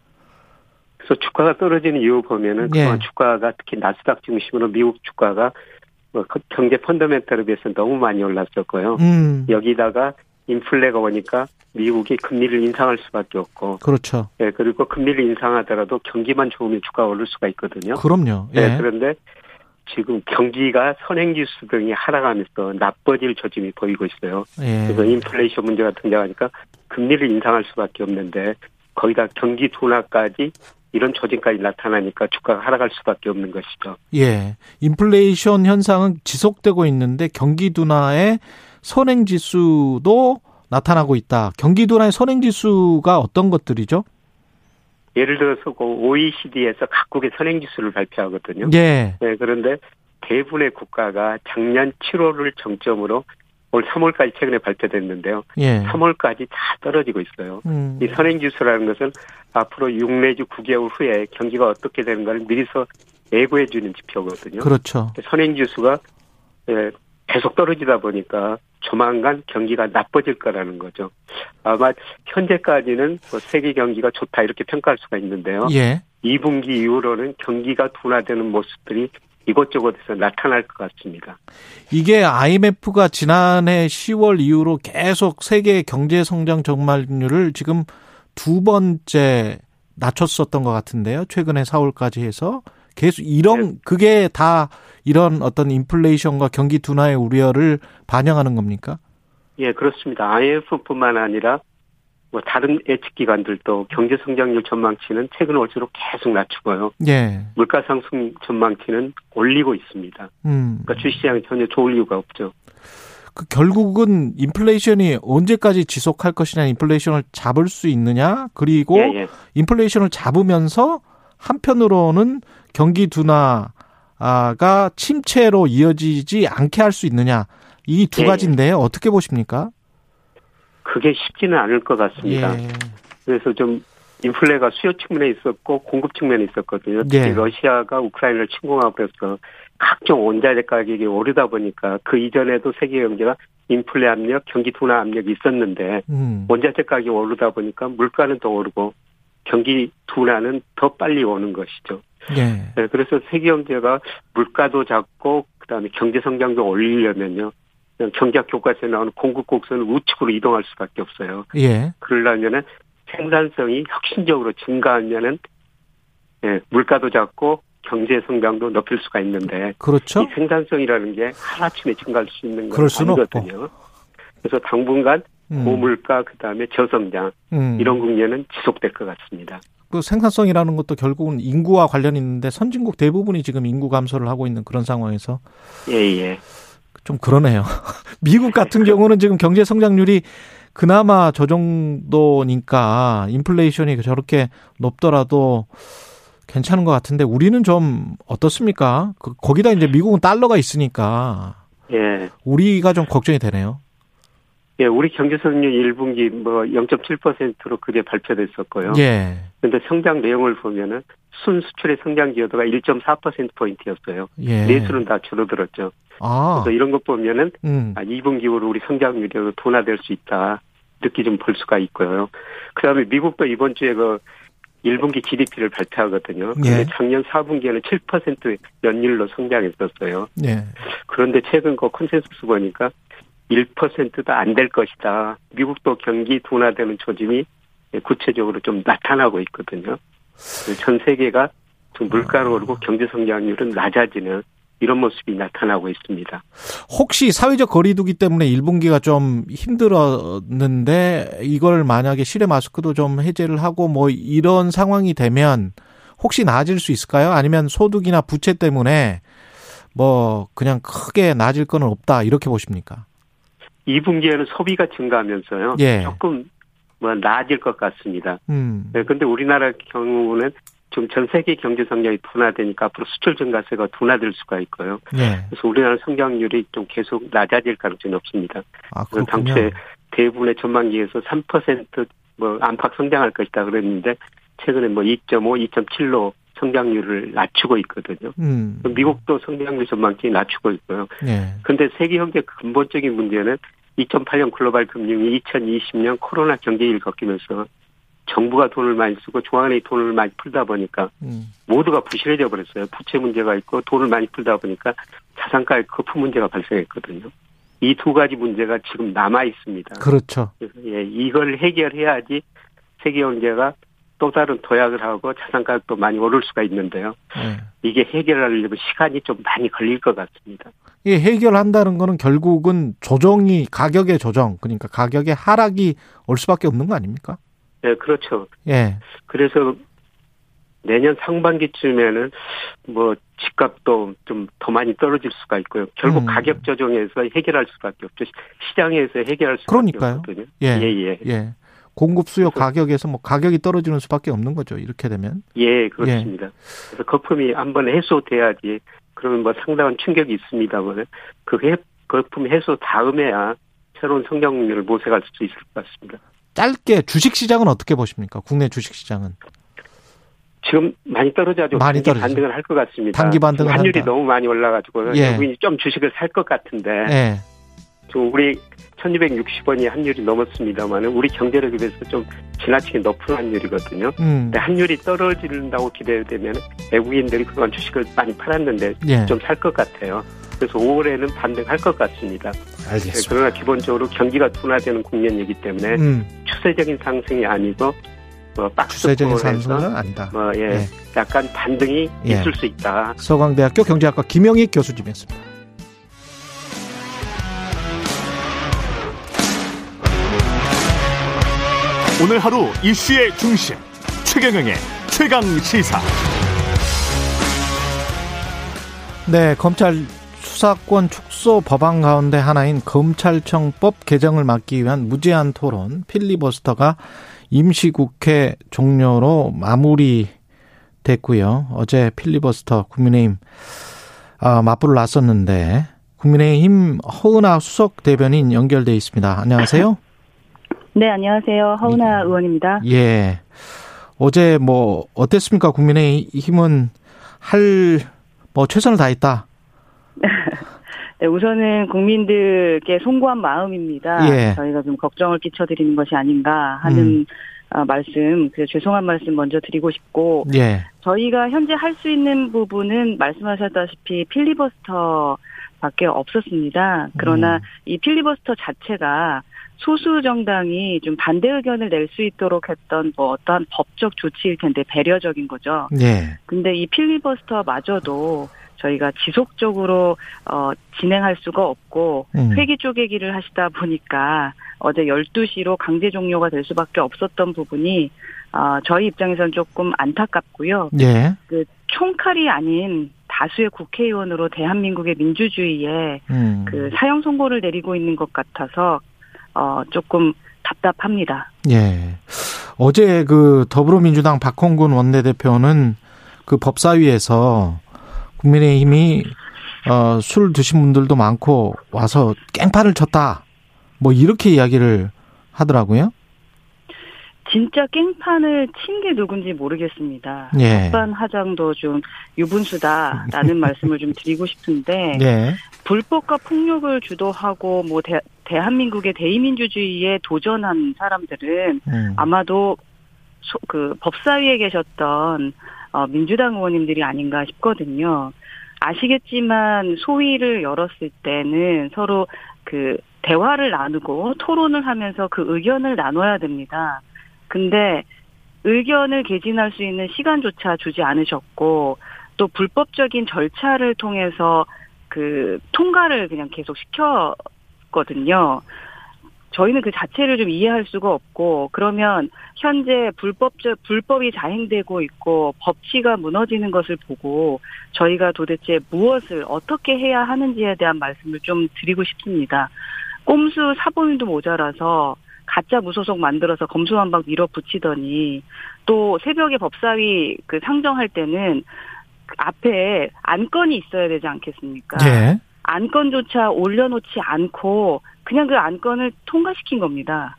F: 그래서 주가가 떨어지는 이유 보면은 예. 그동안 주가가 특히 나스닥 중심으로 미국 주가가 뭐그 경제 펀더멘털에 비해서 너무 많이 올랐었고요. 음. 여기다가 인플레가 오니까 미국이 금리를 인상할 수밖에 없고.
B: 그렇죠.
F: 예, 그리고 금리를 인상하더라도 경기만 좋으면 주가가 오를 수가 있거든요.
B: 그럼요.
F: 예. 예 그런데 지금 경기가 선행지수 등이 하락하면서 나빠질 조짐이 보이고 있어요. 예. 그래서 인플레이션 문제가 등장하니까 금리를 인상할 수밖에 없는데 거기다 경기 둔화까지 이런 조짐까지 나타나니까 주가가 하락할 수밖에 없는 것이죠.
B: 예. 인플레이션 현상은 지속되고 있는데 경기 둔화의 선행 지수도 나타나고 있다. 경기 둔화의 선행 지수가 어떤 것들이죠?
F: 예를 들어서 그 OECD에서 각국의 선행 지수를 발표하거든요.
B: 예.
F: 네, 그런데 대부분의 국가가 작년 7월을 정점으로 올 3월까지 최근에 발표됐는데요. 예. 3월까지 다 떨어지고 있어요. 음. 이 선행지수라는 것은 앞으로 6 내지 9개월 후에 경기가 어떻게 되는가를 미리서 예고해 주는 지표거든요.
B: 그렇죠.
F: 선행지수가 예, 계속 떨어지다 보니까 조만간 경기가 나빠질 거라는 거죠. 아마 현재까지는 뭐 세계 경기가 좋다 이렇게 평가할 수가 있는데요.
B: 예.
F: 2분기 이후로는 경기가 둔화되는 모습들이 이곳저곳에서 나타날 것 같습니다.
B: 이게 IMF가 지난해 10월 이후로 계속 세계 경제 성장 전망률을 지금 두 번째 낮췄었던 것 같은데요. 최근에 4월까지 해서 계속 이런 네. 그게 다 이런 어떤 인플레이션과 경기 둔화의 우려를 반영하는 겁니까?
F: 예, 그렇습니다. IMF뿐만 아니라 뭐 다른 예측 기관들도 경제 성장률 전망치는 최근 올수록 계속 낮추고요.
B: 예.
F: 물가 상승 전망치는 올리고 있습니다. 음. 그러니까 주시장이 전혀 좋을 이유가 없죠.
B: 그 결국은 인플레이션이 언제까지 지속할 것이냐, 인플레이션을 잡을 수 있느냐, 그리고 예, 예. 인플레이션을 잡으면서 한편으로는 경기 둔화가 침체로 이어지지 않게 할 수 있느냐, 이두 예, 예. 가지인데요. 어떻게 보십니까?
F: 그게 쉽지는 않을 것 같습니다. 예. 그래서 좀 인플레가 수요 측면에 있었고 공급 측면에 있었거든요. 특히 예. 러시아가 우크라이나를 침공하고 그래서 각종 원자재 가격이 오르다 보니까 그 이전에도 세계 경제가 인플레 압력, 경기 둔화 압력이 있었는데 음. 원자재 가격이 오르다 보니까 물가는 더 오르고 경기 둔화는 더 빨리 오는 것이죠. 예. 네, 그래서 세계 경제가 물가도 작고 그다음에 경제 성장도 올리려면요. 경제학 교과서에 나오는 공급 곡선을 우측으로 이동할 수밖에 없어요. 예. 그러려면은 생산성이 혁신적으로 증가하면은 예, 물가도 작고 경제 성장도 높일 수가 있는데
B: 그렇죠.
F: 이 생산성이라는 게 하루아침에 증가할 수 있는 건 아니거든요. 없고. 그래서 당분간 음. 고물가 그다음에 저성장 음. 이런 국면은 지속될 것 같습니다.
B: 그 생산성이라는 것도 결국은 인구와 관련이 있는데 선진국 대부분이 지금 인구 감소를 하고 있는 그런 상황에서
F: 예예. 예.
B: 좀 그러네요. 미국 같은 경우는 지금 경제 성장률이 그나마 저 정도니까 인플레이션이 저렇게 높더라도 괜찮은 것 같은데 우리는 좀 어떻습니까? 그 거기다 이제 미국은 달러가 있으니까 예. 우리가 좀 걱정이 되네요.
F: 예, 우리 경제 성장률 1분기 뭐 0.7%로 그게 발표됐었고요. 예. 근데 성장 내용을 보면은 순 수출의 성장 기여도가 1.4% 포인트였어요. 예. 내수는 다 줄어들었죠. 아. 그래서 이런 것 보면은 음. 아, 2분기 후로 우리 성장률이 둔화될 수 있다. 이렇게 좀볼 수가 있고요. 그다음에 미국도 이번 주에 그 1분기 GDP를 발표하거든요. 예. 작년 4분기에는 7% 연율로 성장했었어요. 예. 그런데 최근 그 컨센서스 보니까 1%도 안 될 것이다. 미국도 경기 둔화되는 조짐이 구체적으로 좀 나타나고 있거든요. 전 세계가 좀 물가로 오르고 경제 성장률은 낮아지는 이런 모습이 나타나고 있습니다.
B: 혹시 사회적 거리두기 때문에 1분기가 좀 힘들었는데 이걸 만약에 실외 마스크도 좀 해제를 하고 뭐 이런 상황이 되면 혹시 나아질 수 있을까요? 아니면 소득이나 부채 때문에 뭐 그냥 크게 나아질 건 없다 이렇게 보십니까?
F: 2분기에는 소비가 증가하면서요. 예. 조금 뭐 나아질 것 같습니다. 음. 네, 근데 우리나라 경우는 지금 전 세계 경제 성장이 둔화되니까 앞으로 수출 증가세가 둔화될 수가 있고요. 예. 그래서 우리나라 성장률이 좀 계속 낮아질 가능성이 높습니다. 아, 그래서 당초에 대부분의 전망기에서 3%뭐 안팎 성장할 것이다 그랬는데 최근에 뭐 2.5, 2.7로 성장률을 낮추고 있거든요. 음. 미국도 성장률 전망치 낮추고 있고요. 그런데 예. 세계 경제 근본적인 문제는 2008년 글로벌 금융이 2020년 코로나 경제를 겪으면서 정부가 돈을 많이 쓰고 중앙은행이 돈을 많이 풀다 보니까 음. 모두가 부실해져 버렸어요. 부채 문제가 있고 돈을 많이 풀다 보니까 자산가의 거품 문제가 발생했거든요. 이 두 가지 문제가 지금 남아 있습니다.
B: 그렇죠.
F: 예, 이걸 해결해야지 세계 경제가 또 다른 도약을 하고 자산 가격도 많이 오를 수가 있는데요. 네. 이게 해결하려면 시간이 좀 많이 걸릴 것 같습니다.
B: 이 해결한다는 거는 결국은 조정이 가격의 조정, 그러니까 가격의 하락이 올 수밖에 없는 거 아닙니까?
F: 네, 그렇죠. 예. 그래서 내년 상반기쯤에는 뭐 집값도 좀 더 많이 떨어질 수가 있고요. 결국 음. 가격 조정에서 해결할 수밖에 없죠. 시장에서 해결할 수밖에
B: 그러니까요.
F: 없거든요.
B: 예, 예, 예. 예. 공급 수요 가격에서 뭐 가격이 떨어지는 수밖에 없는 거죠. 이렇게 되면.
F: 예, 그렇습니다. 예. 그래서 거품이 한번 해소돼야지 그러면 뭐 상당한 충격이 있습니다만 그 해, 거품 해소 다음에야 새로운 성장률을 모색할 수 있을 것 같습니다.
B: 짧게 주식 시장은 어떻게 보십니까? 국내 주식 시장은.
F: 지금 많이 떨어져가지고 많이 단기 반등을 할 것 같습니다.
B: 단기 반등을
F: 환율이 한다. 너무 많이 올라가지고 예. 외국인이 좀 주식을 살 것 같은데 예. 지금 우리 1260원이 환율이 넘었습니다만 우리 경제력에 비해서 좀 지나치게 높은 환율이거든요. 음. 근데 환율이 떨어진다고 기대되면 외국인들이 그간 주식을 많이 팔았는데 예. 좀살 것 같아요. 그래서 5월에는 반등할 것 같습니다.
B: 알겠습니다. 네,
F: 그러나 기본적으로 경기가 둔화되는 국면이기 때문에 음. 추세적인 상승이 아니고 뭐
B: 추세적인 상승은 아니다.
F: 뭐 예, 예. 약간 반등이 예. 있을 수 있다.
B: 서강대학교 경제학과 김영익 교수님이었습니다.
A: 오늘 하루 이슈의 중심 최경영의 최강 시사.
B: 네, 검찰 수사권 축소 법안 가운데 하나인 검찰청법 개정을 막기 위한 무제한 토론 필리버스터가 임시국회 종료로 마무리됐고요. 어제 필리버스터 국민의힘 아, 맞불을 놨었는데 국민의힘 허은하 수석 대변인 연결돼 있습니다. 안녕하세요.
G: 네, 안녕하세요. 허은하 예. 의원입니다.
B: 예. 어제 뭐 어땠습니까? 국민의힘은 할 뭐 최선을 다했다.
G: 네, 우선은 국민들께 송구한 마음입니다. 예. 저희가 좀 걱정을 끼쳐드리는 것이 아닌가 하는 음. 어, 말씀, 그 죄송한 말씀 먼저 드리고 싶고, 예. 저희가 현재 할 수 있는 부분은 말씀하셨다시피 필리버스터 밖에 없었습니다. 그러나 음. 이 필리버스터 자체가 소수 정당이 좀 반대 의견을 낼 수 있도록 했던 뭐 어떠한 법적 조치일 텐데 배려적인 거죠. 예. 근데 이 필리버스터마저도 저희가 지속적으로 어 진행할 수가 없고 음. 회기 쪼개기를 하시다 보니까 어제 12시로 강제 종료가 될 수밖에 없었던 부분이 어 저희 입장에서는 조금 안타깝고요. 예. 그 총칼이 아닌 다수의 국회의원으로 대한민국의 민주주의에 음. 그 사형 선고를 내리고 있는 것 같아서 어 조금 답답합니다.
B: 예. 어제 그 더불어민주당 박홍근 원내대표는 그 법사위에서 국민의힘이 어, 술 드신 분들도 많고 와서 깽판을 쳤다. 뭐 이렇게 이야기를 하더라고요.
G: 진짜 깽판을 친 게 누군지 모르겠습니다. 예. 합반하장도 좀 유분수다라는 말씀을 좀 드리고 싶은데 예. 불법과 폭력을 주도하고 뭐 대, 대한민국의 대의민주주의에 도전한 사람들은 음. 아마도 소, 그 법사위에 계셨던 어, 민주당 의원님들이 아닌가 싶거든요. 아시겠지만 소위를 열었을 때는 서로 그 대화를 나누고 토론을 하면서 그 의견을 나눠야 됩니다. 근데 의견을 개진할 수 있는 시간조차 주지 않으셨고 또 불법적인 절차를 통해서 그 통과를 그냥 계속 시켰거든요. 저희는 그 자체를 좀 이해할 수가 없고 그러면 현재 불법적 불법이 자행되고 있고 법치가 무너지는 것을 보고 저희가 도대체 무엇을 어떻게 해야 하는지에 대한 말씀을 좀 드리고 싶습니다. 꼼수 사보임도 모자라서 가짜 무소속 만들어서 검수한박 밀어붙이더니 또 새벽에 법사위 그 상정할 때는 앞에 안건이 있어야 되지 않겠습니까? 예. 안건조차 올려놓지 않고 그냥 그 안건을 통과시킨 겁니다.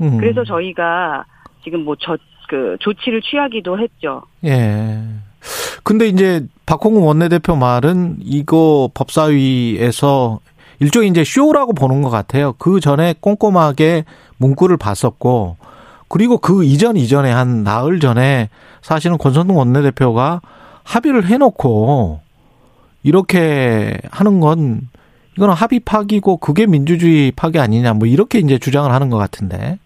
G: 음. 그래서 저희가 지금 뭐 저 그 조치를 취하기도 했죠.
B: 예. 근데 이제 박홍근 원내대표 말은 이거 법사위에서 일종의 이제 쇼라고 보는 것 같아요. 그 전에 꼼꼼하게 문구를 봤었고, 그리고 그 이전 이전에 한 나흘 전에 사실은 권선동 원내대표가 합의를 해놓고 이렇게 하는 건 이거는 합의 파기고 그게 민주주의 파기 아니냐 뭐 이렇게 이제 주장을 하는 것 같은데.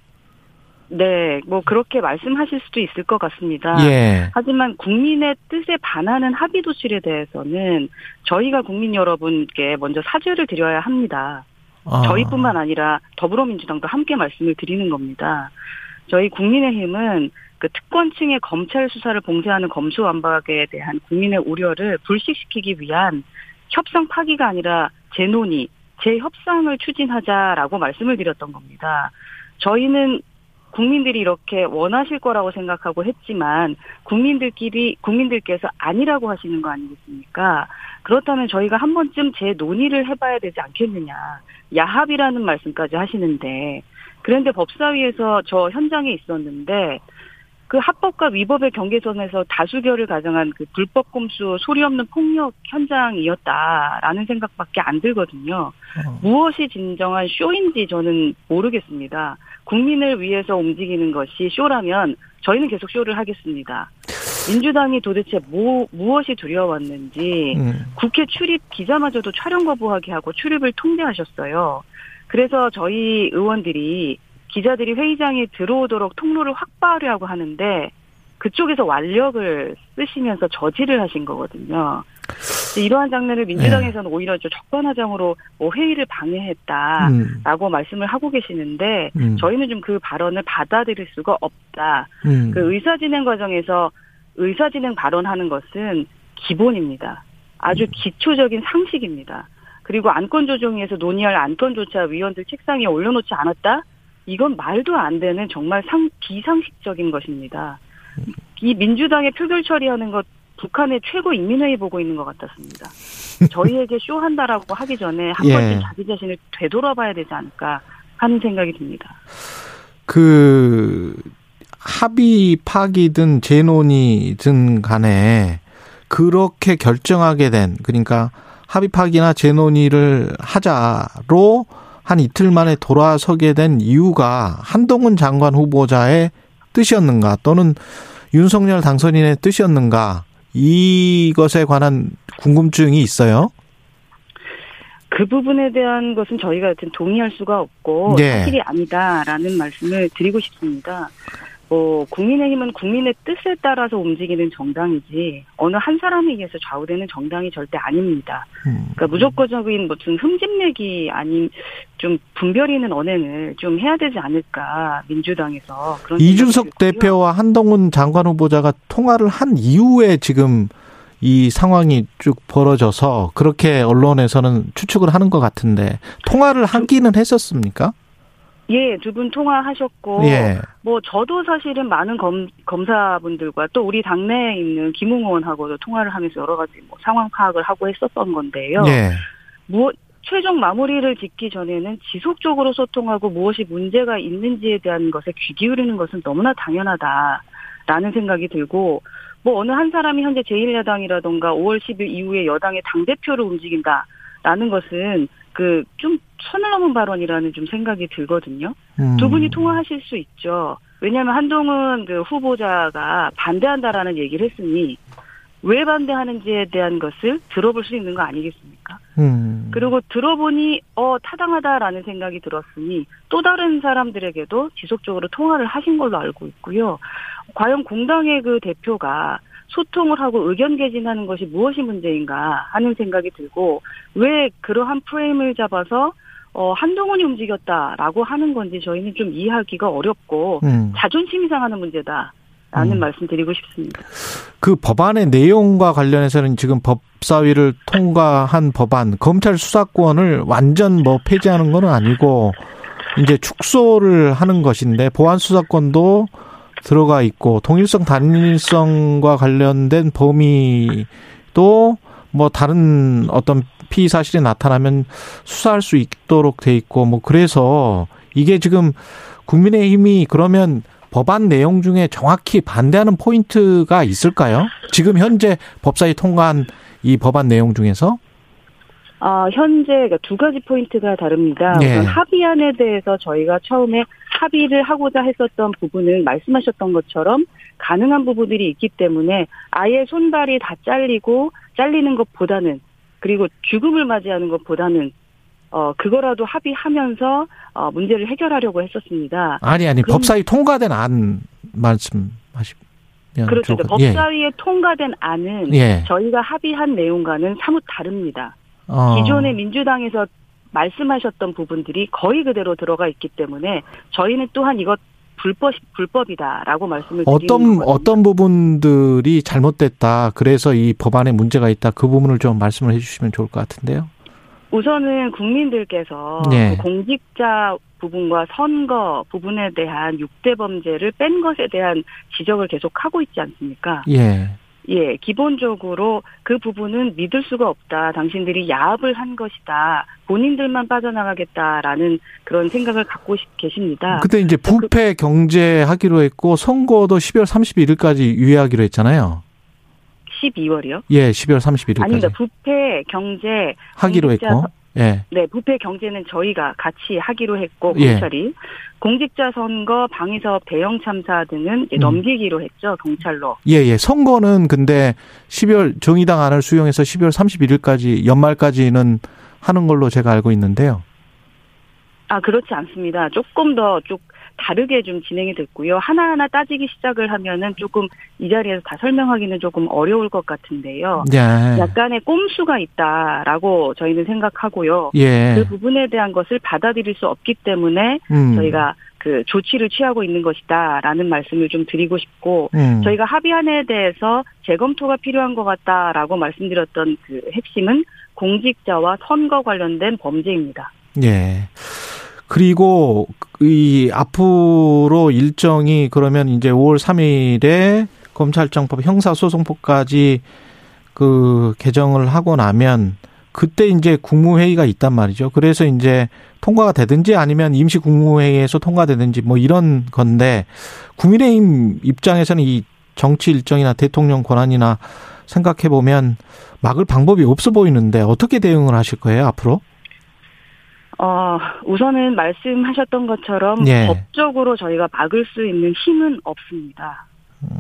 G: 네, 뭐 그렇게 말씀하실 수도 있을 것 같습니다. 예. 하지만 국민의 뜻에 반하는 합의 도출에 대해서는 저희가 국민 여러분께 먼저 사죄를 드려야 합니다. 아. 저희뿐만 아니라 더불어민주당도 함께 말씀을 드리는 겁니다. 저희 국민의힘은 그 특권층의 검찰 수사를 봉쇄하는 검수완박에 대한 국민의 우려를 불식시키기 위한 협상 파기가 아니라 재논의, 재협상을 추진하자라고 말씀을 드렸던 겁니다. 저희는 국민들이 이렇게 원하실 거라고 생각하고 했지만 국민들끼리 국민들께서 아니라고 하시는 거 아니겠습니까? 그렇다면 저희가 한 번쯤 재논의를 해봐야 되지 않겠느냐. 야합이라는 말씀까지 하시는데 그런데 법사위에서 저 현장에 있었는데 그 합법과 위법의 경계선에서 다수결을 가정한 그 불법 꼼수 소리 없는 폭력 현장이었다라는 생각밖에 안 들거든요. 어. 무엇이 진정한 쇼인지 저는 모르겠습니다. 국민을 위해서 움직이는 것이 쇼라면 저희는 계속 쇼를 하겠습니다. 민주당이 도대체 뭐, 무엇이 두려웠는지 음. 국회 출입 기자마저도 촬영 거부하게 하고 출입을 통제하셨어요. 그래서 저희 의원들이 기자들이 회의장에 들어오도록 통로를 확보하려고 하는데 그쪽에서 완력을 쓰시면서 저지를 하신 거거든요. 이러한 장면을 민주당에서는 네. 오히려 적반하장으로 뭐 회의를 방해했다라고 음. 말씀을 하고 계시는데 음. 저희는 좀 그 발언을 받아들일 수가 없다. 음. 그 의사진행 과정에서 의사진행 발언하는 것은 기본입니다. 아주 음. 기초적인 상식입니다. 그리고 안건조정위에서 논의할 안건조차 위원들 책상에 올려놓지 않았다? 이건 말도 안 되는 정말 상, 비상식적인 것입니다. 이 민주당의 표결 처리하는 것 북한의 최고 인민회의 보고 있는 것 같았습니다. 저희에게 쇼한다라고 하기 전에 한 예. 번쯤 자기 자신을 되돌아봐야 되지 않을까 하는 생각이 듭니다.
B: 그 합의 파기든 재논이든 간에 그렇게 결정하게 된 그러니까 합의 파기나 재논의를 하자로 한 이틀 만에 돌아서게 된 이유가 한동훈 장관 후보자의 뜻이었는가 또는 윤석열 당선인의 뜻이었는가 이것에 관한 궁금증이 있어요.
G: 그 부분에 대한 것은 저희가 여튼 동의할 수가 없고 네. 사실이 아니다라는 말씀을 드리고 싶습니다. 뭐 국민의힘은 국민의 뜻에 따라서 움직이는 정당이지 어느 한 사람에 의해서 좌우되는 정당이 절대 아닙니다. 음. 그러니까 무조건적인 무슨 흠집내기 아닌 좀 분별 있는 언행을 좀 해야 되지 않을까 민주당에서
B: 그런 이준석 대표와 한동훈 장관 후보자가 통화를 한 이후에 지금 이 상황이 쭉 벌어져서 그렇게 언론에서는 추측을 하는 것 같은데 통화를 하기는 했었습니까?
G: 예, 두 분 통화하셨고, 예. 뭐, 저도 사실은 많은 검, 검사분들과 또 우리 당내에 있는 김웅 의원하고도 통화를 하면서 여러 가지 뭐 상황 파악을 하고 했었던 건데요. 예. 뭐, 최종 마무리를 짓기 전에는 지속적으로 소통하고 무엇이 문제가 있는지에 대한 것에 귀 기울이는 것은 너무나 당연하다라는 생각이 들고, 뭐, 어느 한 사람이 현재 제1야당이라던가 5월 10일 이후에 여당의 당대표를 움직인다라는 것은 그 좀 선을 넘은 발언이라는 좀 생각이 들거든요. 음. 두 분이 통화하실 수 있죠. 왜냐하면 한동훈 그 후보자가 반대한다라는 얘기를 했으니 왜 반대하는지에 대한 것을 들어볼 수 있는 거 아니겠습니까? 음. 그리고 들어보니 어 타당하다라는 생각이 들었으니 또 다른 사람들에게도 지속적으로 통화를 하신 걸로 알고 있고요. 과연 공당의 그 대표가 소통을 하고 의견 개진하는 것이 무엇이 문제인가 하는 생각이 들고 왜 그러한 프레임을 잡아서 어, 한동훈이 움직였다라고 하는 건지 저희는 좀 이해하기가 어렵고 음. 자존심이 상하는 문제다. 라는 음. 말씀 드리고 싶습니다.
B: 그 법안의 내용과 관련해서는 지금 법사위를 통과한 법안, 검찰 수사권을 완전 뭐 폐지하는 건 아니고 이제 축소를 하는 것인데 보안 수사권도 들어가 있고 통일성 단일성과 관련된 범위도 뭐 다른 어떤 피의 사실이 나타나면 수사할 수 있도록 돼 있고 뭐 그래서 이게 지금 국민의힘이 그러면 법안 내용 중에 정확히 반대하는 포인트가 있을까요? 지금 현재 법사위 통과한 이 법안 내용 중에서?
G: 아, 현재 그러니까 두 가지 포인트가 다릅니다. 네. 합의안에 대해서 저희가 처음에 합의를 하고자 했었던 부분을 말씀하셨던 것처럼 가능한 부분들이 있기 때문에 아예 손발이 다 잘리고 잘리는 것보다는 그리고 죽음을 맞이하는 것보다는 어 그거라도 합의하면서 어 문제를 해결하려고 했었습니다.
B: 아니 아니 법사위 통과된 안 말씀하시
G: 그렇죠. 그러니까 법사위에 예. 통과된 안은 예. 저희가 합의한 내용과는 사뭇 다릅니다. 어. 기존의 민주당에서 말씀하셨던 부분들이 거의 그대로 들어가 있기 때문에 저희는 또한 이것 불법 불법이다라고 말씀을
B: 어떤 어떤 부분들이 잘못됐다. 그래서 이 법안에 문제가 있다. 그 부분을 좀 말씀을 해주시면 좋을 것 같은데요.
G: 우선은 국민들께서 네. 그 공직자 부분과 선거 부분에 대한 6대 범죄를 뺀 것에 대한 지적을 계속 하고 있지 않습니까? 예. 예, 기본적으로 그 부분은 믿을 수가 없다. 당신들이 야합을 한 것이다. 본인들만 빠져나가겠다라는 그런 생각을 갖고 계십니다.
B: 그때 이제 그 부패 경제 하기로 했고 선거도 12월 31일까지 유예하기로 했잖아요.
G: 12월이요?
B: 예, 12월 31일까지.
G: 아닙니다. 부패 경제
B: 하기로 했고. 예.
G: 네, 부패 경제는 저희가 같이 하기로 했고 예. 경찰이 예. 공직자 선거, 방위사업 대형 참사 등은 음. 넘기기로 했죠 경찰로.
B: 예, 예. 선거는 근데 12월 정의당 안을 수용해서 12월 31일까지 연말까지는 하는 걸로 제가 알고 있는데요.
G: 아 그렇지 않습니다. 조금 더쭉 다르게 좀 진행이 됐고요. 하나하나 따지기 시작을 하면은 조금 이 자리에서 다 설명하기는 조금 어려울 것 같은데요. 예. 약간의 꼼수가 있다라고 저희는 생각하고요. 예. 그 부분에 대한 것을 받아들일 수 없기 때문에 음. 저희가 그 조치를 취하고 있는 것이다라는 말씀을 좀 드리고 싶고 음. 저희가 합의안에 대해서 재검토가 필요한 것 같다라고 말씀드렸던 그 핵심은 공직자와 선거 관련된 범죄입니다.
B: 예. 그리고 이 앞으로 일정이 그러면 이제 5월 3일에 검찰청법 형사소송법까지 그 개정을 하고 나면 그때 이제 국무회의가 있단 말이죠. 그래서 이제 통과가 되든지 아니면 임시 국무회의에서 통과되든지 뭐 이런 건데 국민의힘 입장에서는 이 정치 일정이나 대통령 권한이나 생각해 보면 막을 방법이 없어 보이는데 어떻게 대응을 하실 거예요 앞으로?
G: 어, 우선은 말씀하셨던 것처럼 예. 법적으로 저희가 막을 수 있는 힘은 없습니다.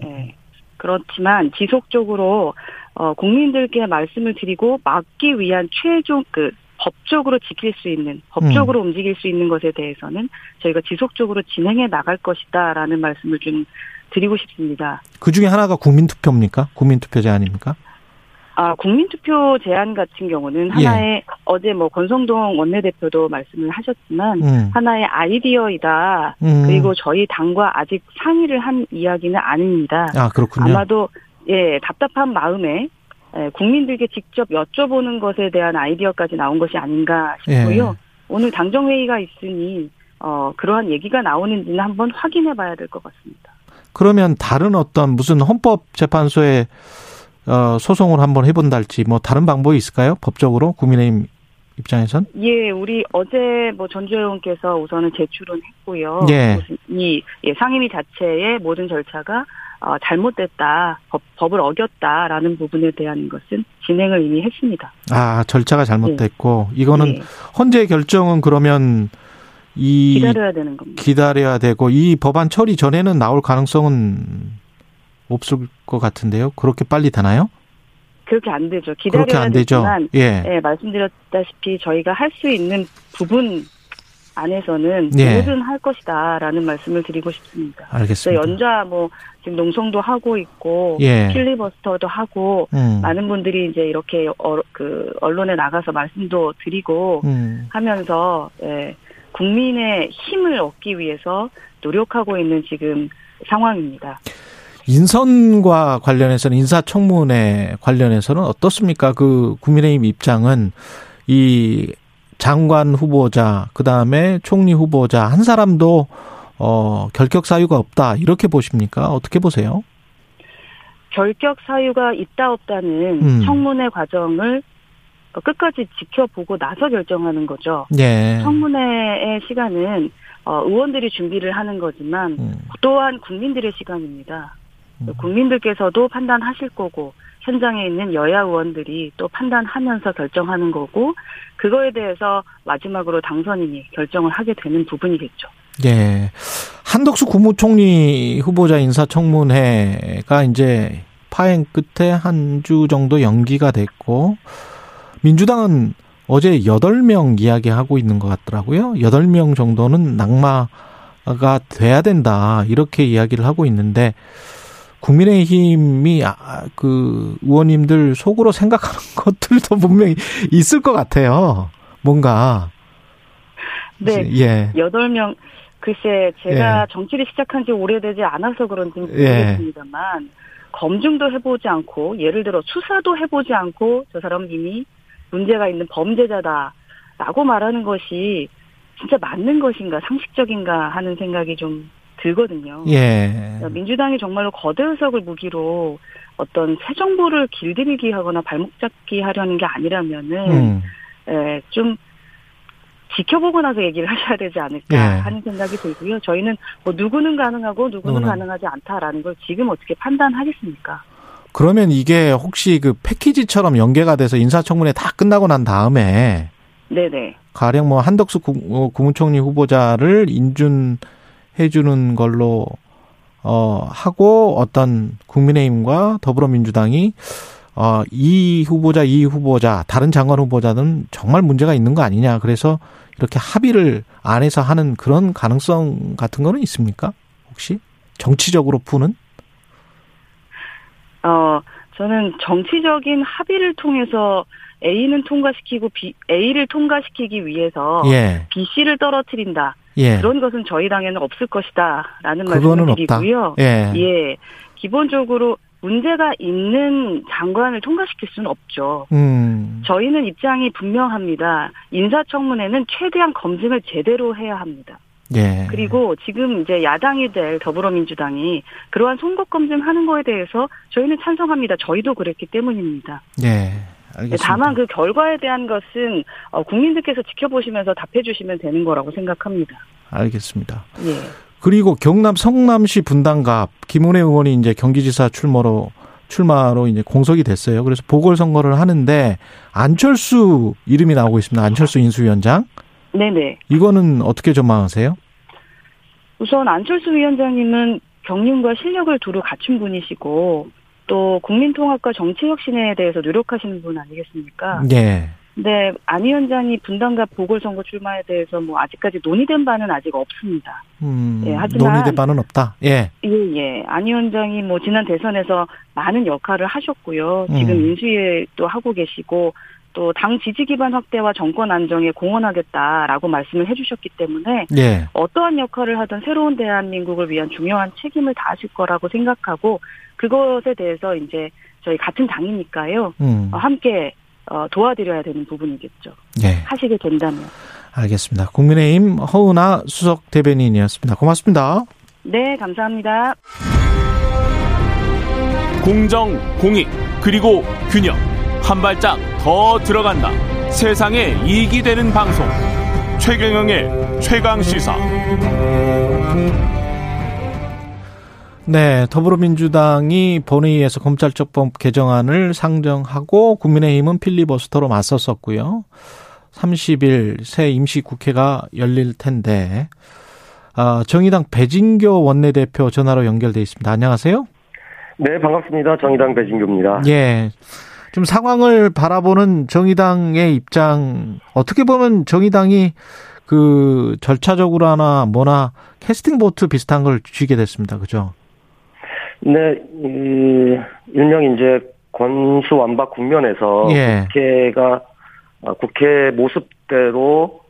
G: 예. 그렇지만 지속적으로 어, 국민들께 말씀을 드리고 막기 위한 최종 그 법적으로 지킬 수 있는 법적으로 음. 움직일 수 있는 것에 대해서는 저희가 지속적으로 진행해 나갈 것이다라는 말씀을 좀 드리고 싶습니다.
B: 그 중에 하나가 국민투표입니까? 국민투표제 아닙니까?
G: 아, 국민투표 제안 같은 경우는 예. 하나의 예. 어제 뭐 권성동 원내대표도 말씀을 하셨지만 음. 하나의 아이디어이다. 음. 그리고 저희 당과 아직 상의를 한 이야기는 아닙니다.
B: 아, 그렇군요.
G: 아마도 예, 답답한 마음에 예, 국민들께 직접 여쭤보는 것에 대한 아이디어까지 나온 것이 아닌가 싶고요. 예. 오늘 당정회의가 있으니 어, 그러한 얘기가 나오는지는 한번 확인해 봐야 될 것 같습니다.
B: 그러면 다른 어떤 무슨 헌법재판소에 어, 소송을 한번 해본달지 뭐 다른 방법이 있을까요? 법적으로 국민의힘 입장에선?
G: 예, 우리 어제 뭐 전주 의원께서 우선은 제출은 했고요. 예. 이 예, 상임위 자체의 모든 절차가 어, 잘못됐다, 법, 법을 어겼다라는 부분에 대한 것은 진행을 이미 했습니다.
B: 아, 절차가 잘못됐고 예. 이거는 예. 헌재 결정은 그러면 이
G: 기다려야 되는 겁니다.
B: 기다려야 되고 이 법안 처리 전에는 나올 가능성은 없을 것 같은데요. 그렇게 빨리 되나요?
G: 그렇게 안 되죠. 기다려야 그렇게 안 되지만, 되죠. 예. 예, 말씀드렸다시피 저희가 할 수 있는 부분 안에서는 예. 뭐든 할 것이다라는 말씀을 드리고 싶습니다.
B: 알겠습니다.
G: 연좌 뭐 지금 농성도 하고 있고 예. 필리버스터도 하고 음. 많은 분들이 이제 이렇게 어, 그 언론에 나가서 말씀도 드리고 음. 하면서 예, 국민의 힘을 얻기 위해서 노력하고 있는 지금 상황입니다.
B: 인선과 관련해서는 인사청문회 관련해서는 어떻습니까? 그 국민의힘 입장은 이 장관 후보자 그다음에 총리 후보자 한 사람도 어 결격 사유가 없다 이렇게 보십니까? 어떻게 보세요?
G: 결격 사유가 있다 없다는 음. 청문회 과정을 끝까지 지켜보고 나서 결정하는 거죠. 예. 청문회의 시간은 어, 의원들이 준비를 하는 거지만 음. 또한 국민들의 시간입니다. 음. 국민들께서도 판단하실 거고 현장에 있는 여야 의원들이 또 판단하면서 결정하는 거고 그거에 대해서 마지막으로 당선인이 결정을 하게 되는 부분이겠죠.
B: 예. 한덕수 국무총리 후보자 인사청문회가 이제 파행 끝에 한 주 정도 연기가 됐고 민주당은 어제 8명 이야기하고 있는 것 같더라고요. 8명 정도는 낙마가 돼야 된다. 이렇게 이야기를 하고 있는데 국민의힘이 아, 그 의원님들 속으로 생각하는 것들도 분명히 있을 것 같아요. 뭔가.
G: 네. 예. 8명 글쎄 제가 예. 정치를 시작한 지 오래되지 않아서 그런지 예. 모르겠습니다만 예. 검증도 해보지 않고 예를 들어 수사도 해보지 않고 저 사람 이미 문제가 있는 범죄자다 라고 말하는 것이 진짜 맞는 것인가 상식적인가 하는 생각이 좀 들거든요.
B: 예.
G: 민주당이 정말로 거대 의석을 무기로 어떤 새 정부를 길들이기 하거나 발목 잡기 하려는 게 아니라면은 음. 예, 좀 지켜보고 나서 얘기를 하셔야 되지 않을까 예. 하는 생각이 들고요. 저희는 뭐 누구는 가능하고 누구는, 누구는 가능하지 않다라는 걸 지금 어떻게 판단하겠습니까?
B: 그러면 이게 혹시 그 패키지처럼 연계가 돼서 인사청문회 다 끝나고 난 다음에
G: 네네.
B: 가령 뭐 한덕수 어, 국무총리 후보자를 인준 해주는 걸로 어 하고 어떤 국민의힘과 더불어민주당이 어 이 후보자 이 후보자 다른 장관 후보자는 정말 문제가 있는 거 아니냐 그래서 이렇게 합의를 안에서 하는 그런 가능성 같은 거는 있습니까 혹시 정치적으로 푸는
G: 어 저는 정치적인 합의를 통해서 A는 통과시키고 B, A를 통과시키기 위해서 예. B 씨를 떨어뜨린다. 예. 그런 것은 저희 당에는 없을 것이다라는 말씀을 드리고요. 예. 예. 기본적으로 문제가 있는 장관을 통과시킬 수는 없죠. 음. 저희는 입장이 분명합니다. 인사청문회는 최대한 검증을 제대로 해야 합니다. 예. 그리고 지금 이제 야당이 될 더불어민주당이 그러한 송곳 검증하는 거에 대해서 저희는 찬성합니다. 저희도 그랬기 때문입니다.
B: 예.
G: 알겠습니다. 다만 그 결과에 대한 것은 어, 국민들께서 지켜보시면서 답해주시면 되는 거라고 생각합니다.
B: 알겠습니다. 예. 그리고 경남 성남시 분당갑 김은혜 의원이 이제 경기지사 출마로 출마로 이제 공석이 됐어요. 그래서 보궐선거를 하는데 안철수 이름이 나오고 있습니다. 안철수 인수위원장.
G: 네네.
B: 이거는 어떻게 전망하세요?
G: 우선 안철수 위원장님은 경륜과 실력을 두루 갖춘 분이시고 또 국민통합과 정치혁신에 대해서 노력하시는 분 아니겠습니까?
B: 네.
G: 네, 안 위원장이 분당과 보궐선거 출마에 대해서 뭐 아직까지 논의된 바는 아직 없습니다.
B: 음, 예, 하지만 논의된 바는 없다. 예.
G: 예, 예. 안 위원장이 뭐 지난 대선에서 많은 역할을 하셨고요. 지금 음. 인수위도 하고 계시고 또 당 지지 기반 확대와 정권 안정에 공헌하겠다라고 말씀을 해주셨기 때문에 예. 어떠한 역할을 하든 새로운 대한민국을 위한 중요한 책임을 다하실 거라고 생각하고 그것에 대해서 이제 저희 같은 당이니까요. 음. 함께 어, 도와드려야 되는 부분이겠죠. 네. 하시게 된다면.
B: 알겠습니다. 국민의힘 허은아 수석 대변인이었습니다. 고맙습니다.
G: 네, 감사합니다.
H: 공정, 공익, 그리고 균형. 한 발짝 더 들어간다. 세상에 이익이 되는 방송. 최경영의 최강 시사.
B: 네, 더불어민주당이 본회의에서 검찰적법 개정안을 상정하고 국민의힘은 필리버스터로 맞섰었고요. 30일 새 임시국회가 열릴 텐데 아, 정의당 배진교 원내대표 전화로 연결돼 있습니다. 안녕하세요.
I: 네, 반갑습니다. 정의당 배진교입니다.
B: 예. 좀 상황을 바라보는 정의당의 입장 어떻게 보면 정의당이 그 절차적으로나 뭐나 캐스팅 보트 비슷한 걸 쥐게 됐습니다. 그죠?
I: 네, 이, 일명 이제 권수 완박 국면에서 예. 국회가 어, 국회 모습대로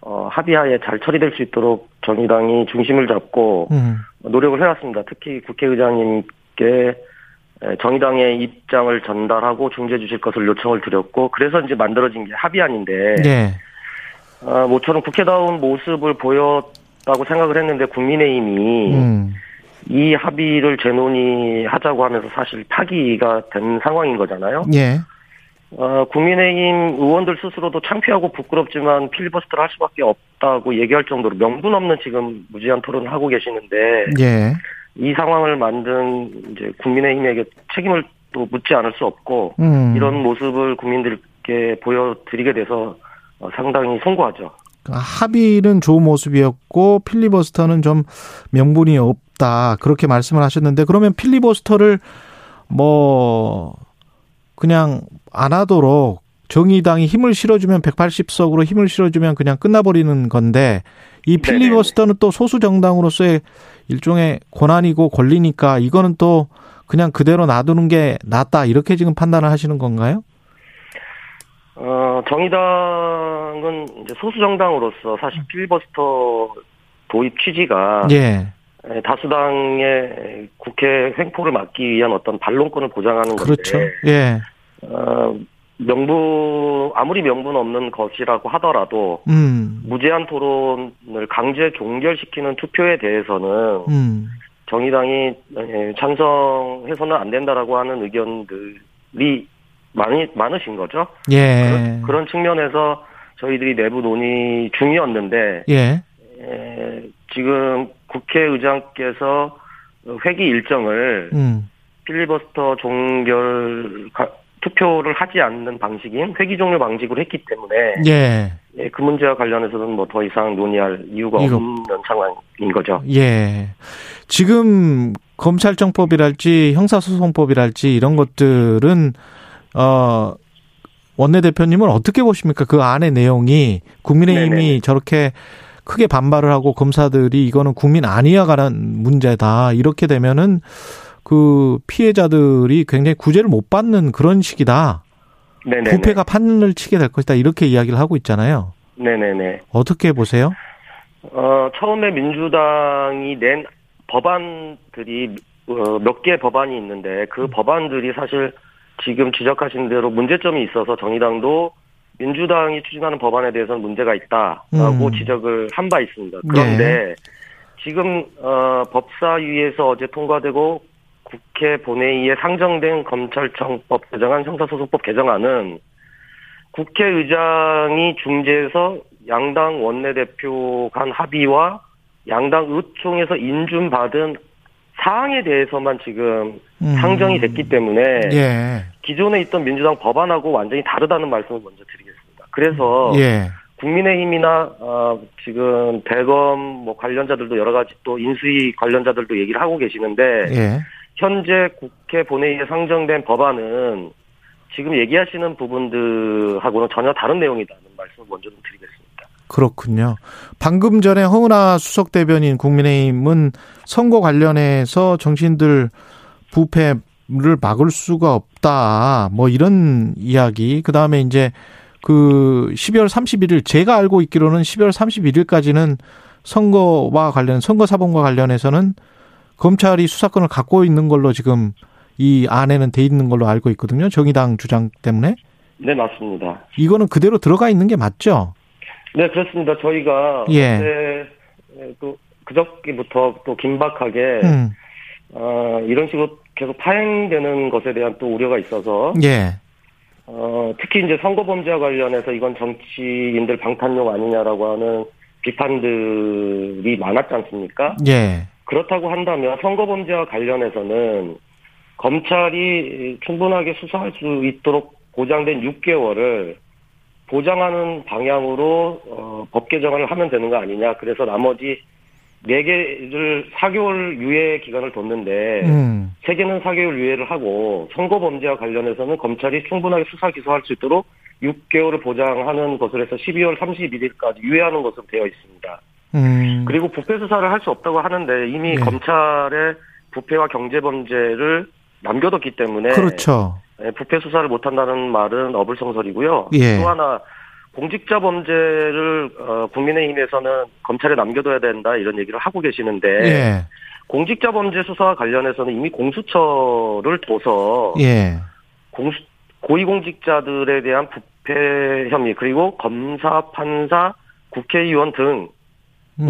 I: 어, 합의하에 잘 처리될 수 있도록 정의당이 중심을 잡고 음. 노력을 해왔습니다. 특히 국회의장님께 정의당의 입장을 전달하고 중재 주실 것을 요청을 드렸고 그래서 이제 만들어진 게 합의안인데 네. 어, 모처럼 국회다운 모습을 보였다고 생각을 했는데 국민의힘이 음. 이 합의를 재논의하자고 하면서 사실 파기가 된 상황인 거잖아요.
B: 예.
I: 어, 국민의힘 의원들 스스로도 창피하고 부끄럽지만 필리버스터를 할 수밖에 없다고 얘기할 정도로 명분 없는 지금 무지한 토론을 하고 계시는데
B: 예.
I: 이 상황을 만든 이제 국민의힘에게 책임을 또 묻지 않을 수 없고 음. 이런 모습을 국민들께 보여드리게 돼서 어, 상당히 송구하죠.
B: 합의는 좋은 모습이었고 필리버스터는 좀 명분이 없다 그렇게 말씀을 하셨는데 그러면 필리버스터를 뭐 그냥 안 하도록 정의당이 힘을 실어주면 180석으로 힘을 실어주면 그냥 끝나버리는 건데 이 필리버스터는 또 소수 정당으로서의 일종의 권한이고 권리니까 이거는 또 그냥 그대로 놔두는 게 낫다 이렇게 지금 판단을 하시는 건가요?
I: 어, 정의당은 이제 소수 정당으로서 사실 필리버스터 도입 취지가
B: 예.
I: 다수당의 국회 횡포를 막기 위한 어떤 반론권을 보장하는
B: 그렇죠.
I: 건데.
B: 예.
I: 어, 명분 아무리 명분 없는 것이라고 하더라도
B: 음.
I: 무제한 토론을 강제 종결시키는 투표에 대해서는
B: 음.
I: 정의당이 찬성해서는 안 된다라고 하는 의견들이 많이 많으신 거죠.
B: 예.
I: 그런, 그런 측면에서 저희들이 내부 논의 중이었는데
B: 예.
I: 에, 지금 국회의장께서 회기 일정을
B: 음.
I: 필리버스터 종결 투표를 하지 않는 방식인 회기 종료 방식으로 했기 때문에
B: 예.
I: 예, 그 문제와 관련해서는 뭐 더 이상 논의할 이유가 이거. 없는 상황인 거죠.
B: 예. 지금 검찰청법이랄지 형사소송법이랄지 이런 것들은 어, 원내대표님은 어떻게 보십니까? 그 안의 내용이 국민의힘이 네네. 저렇게 크게 반발을 하고 검사들이 이거는 국민 아니야 가는 문제다. 이렇게 되면은 그 피해자들이 굉장히 구제를 못 받는 그런 식이다. 네네. 부패가 판을 치게 될 것이다. 이렇게 이야기를 하고 있잖아요.
I: 네네네.
B: 어떻게 보세요?
I: 어, 처음에 민주당이 낸 법안들이 어, 몇 개 법안이 있는데 그 음. 법안들이 사실 지금 지적하신 대로 문제점이 있어서 정의당도 민주당이 추진하는 법안에 대해서는 문제가 있다라고 음. 지적을 한 바 있습니다. 그런데 네. 지금 어, 법사위에서 어제 통과되고 국회 본회의에 상정된 검찰청법 개정안 형사소송법 개정안은 국회의장이 중재해서 양당 원내대표 간 합의와 양당 의총에서 인준받은 사항에 대해서만 지금 음. 상정이 됐기 때문에 예. 기존에 있던 민주당 법안하고 완전히 다르다는 말씀을 먼저 드리겠습니다. 그래서 예. 국민의힘이나 어, 지금 대검 뭐 관련자들도 여러 가지 또 인수위 관련자들도 얘기를 하고 계시는데 예. 현재 국회 본회의에 상정된 법안은 지금 얘기하시는 부분들하고는 전혀 다른 내용이다는 말씀을 먼저 좀 드리겠습니다.
B: 그렇군요. 방금 전에 허은하 수석 대변인 국민의힘은 선거 관련해서 정신들 부패를 막을 수가 없다. 뭐 이런 이야기. 그 다음에 이제 그 12월 31일 제가 알고 있기로는 12월 31일까지는 선거와 관련 선거 사본과 관련해서는 검찰이 수사권을 갖고 있는 걸로 지금 이 안에는 돼 있는 걸로 알고 있거든요. 정의당 주장 때문에.
I: 네, 맞습니다.
B: 이거는 그대로 들어가 있는 게 맞죠?
I: 네, 그렇습니다. 저희가 예. 또 그저께부터 또 긴박하게 음. 어, 이런 식으로 계속 파행되는 것에 대한 또 우려가 있어서 예. 어, 특히 이제 선거 범죄와 관련해서 이건 정치인들 방탄용 아니냐라고 하는 비판들이 많았지 않습니까? 예. 그렇다고 한다면 선거 범죄와 관련해서는 검찰이 충분하게 수사할 수 있도록 보장된 6개월을 보장하는 방향으로 어, 법 개정을 하면 되는 거 아니냐. 그래서 나머지 네 개를 4개월 유예 기간을 뒀는데 음. 세 개는 4개월 유예를 하고 선거 범죄와 관련해서는 검찰이 충분하게 수사 기소할 수 있도록 6개월을 보장하는 것으로 해서 12월 31일까지 유예하는 것으로 되어 있습니다. 음. 그리고 부패 수사를 할 수 없다고 하는데 이미 네. 검찰의 부패와 경제 범죄를 남겨뒀기 때문에
B: 그렇죠.
I: 예, 부패 수사를 못한다는 말은 어불성설이고요. 예. 또 하나 공직자 범죄를 어, 국민의힘에서는 검찰에 남겨둬야 된다 이런 얘기를 하고 계시는데 예. 공직자 범죄 수사와 관련해서는 이미 공수처를 둬서 예. 공수 고위공직자들에 대한 부패 혐의 그리고 검사, 판사, 국회의원 등을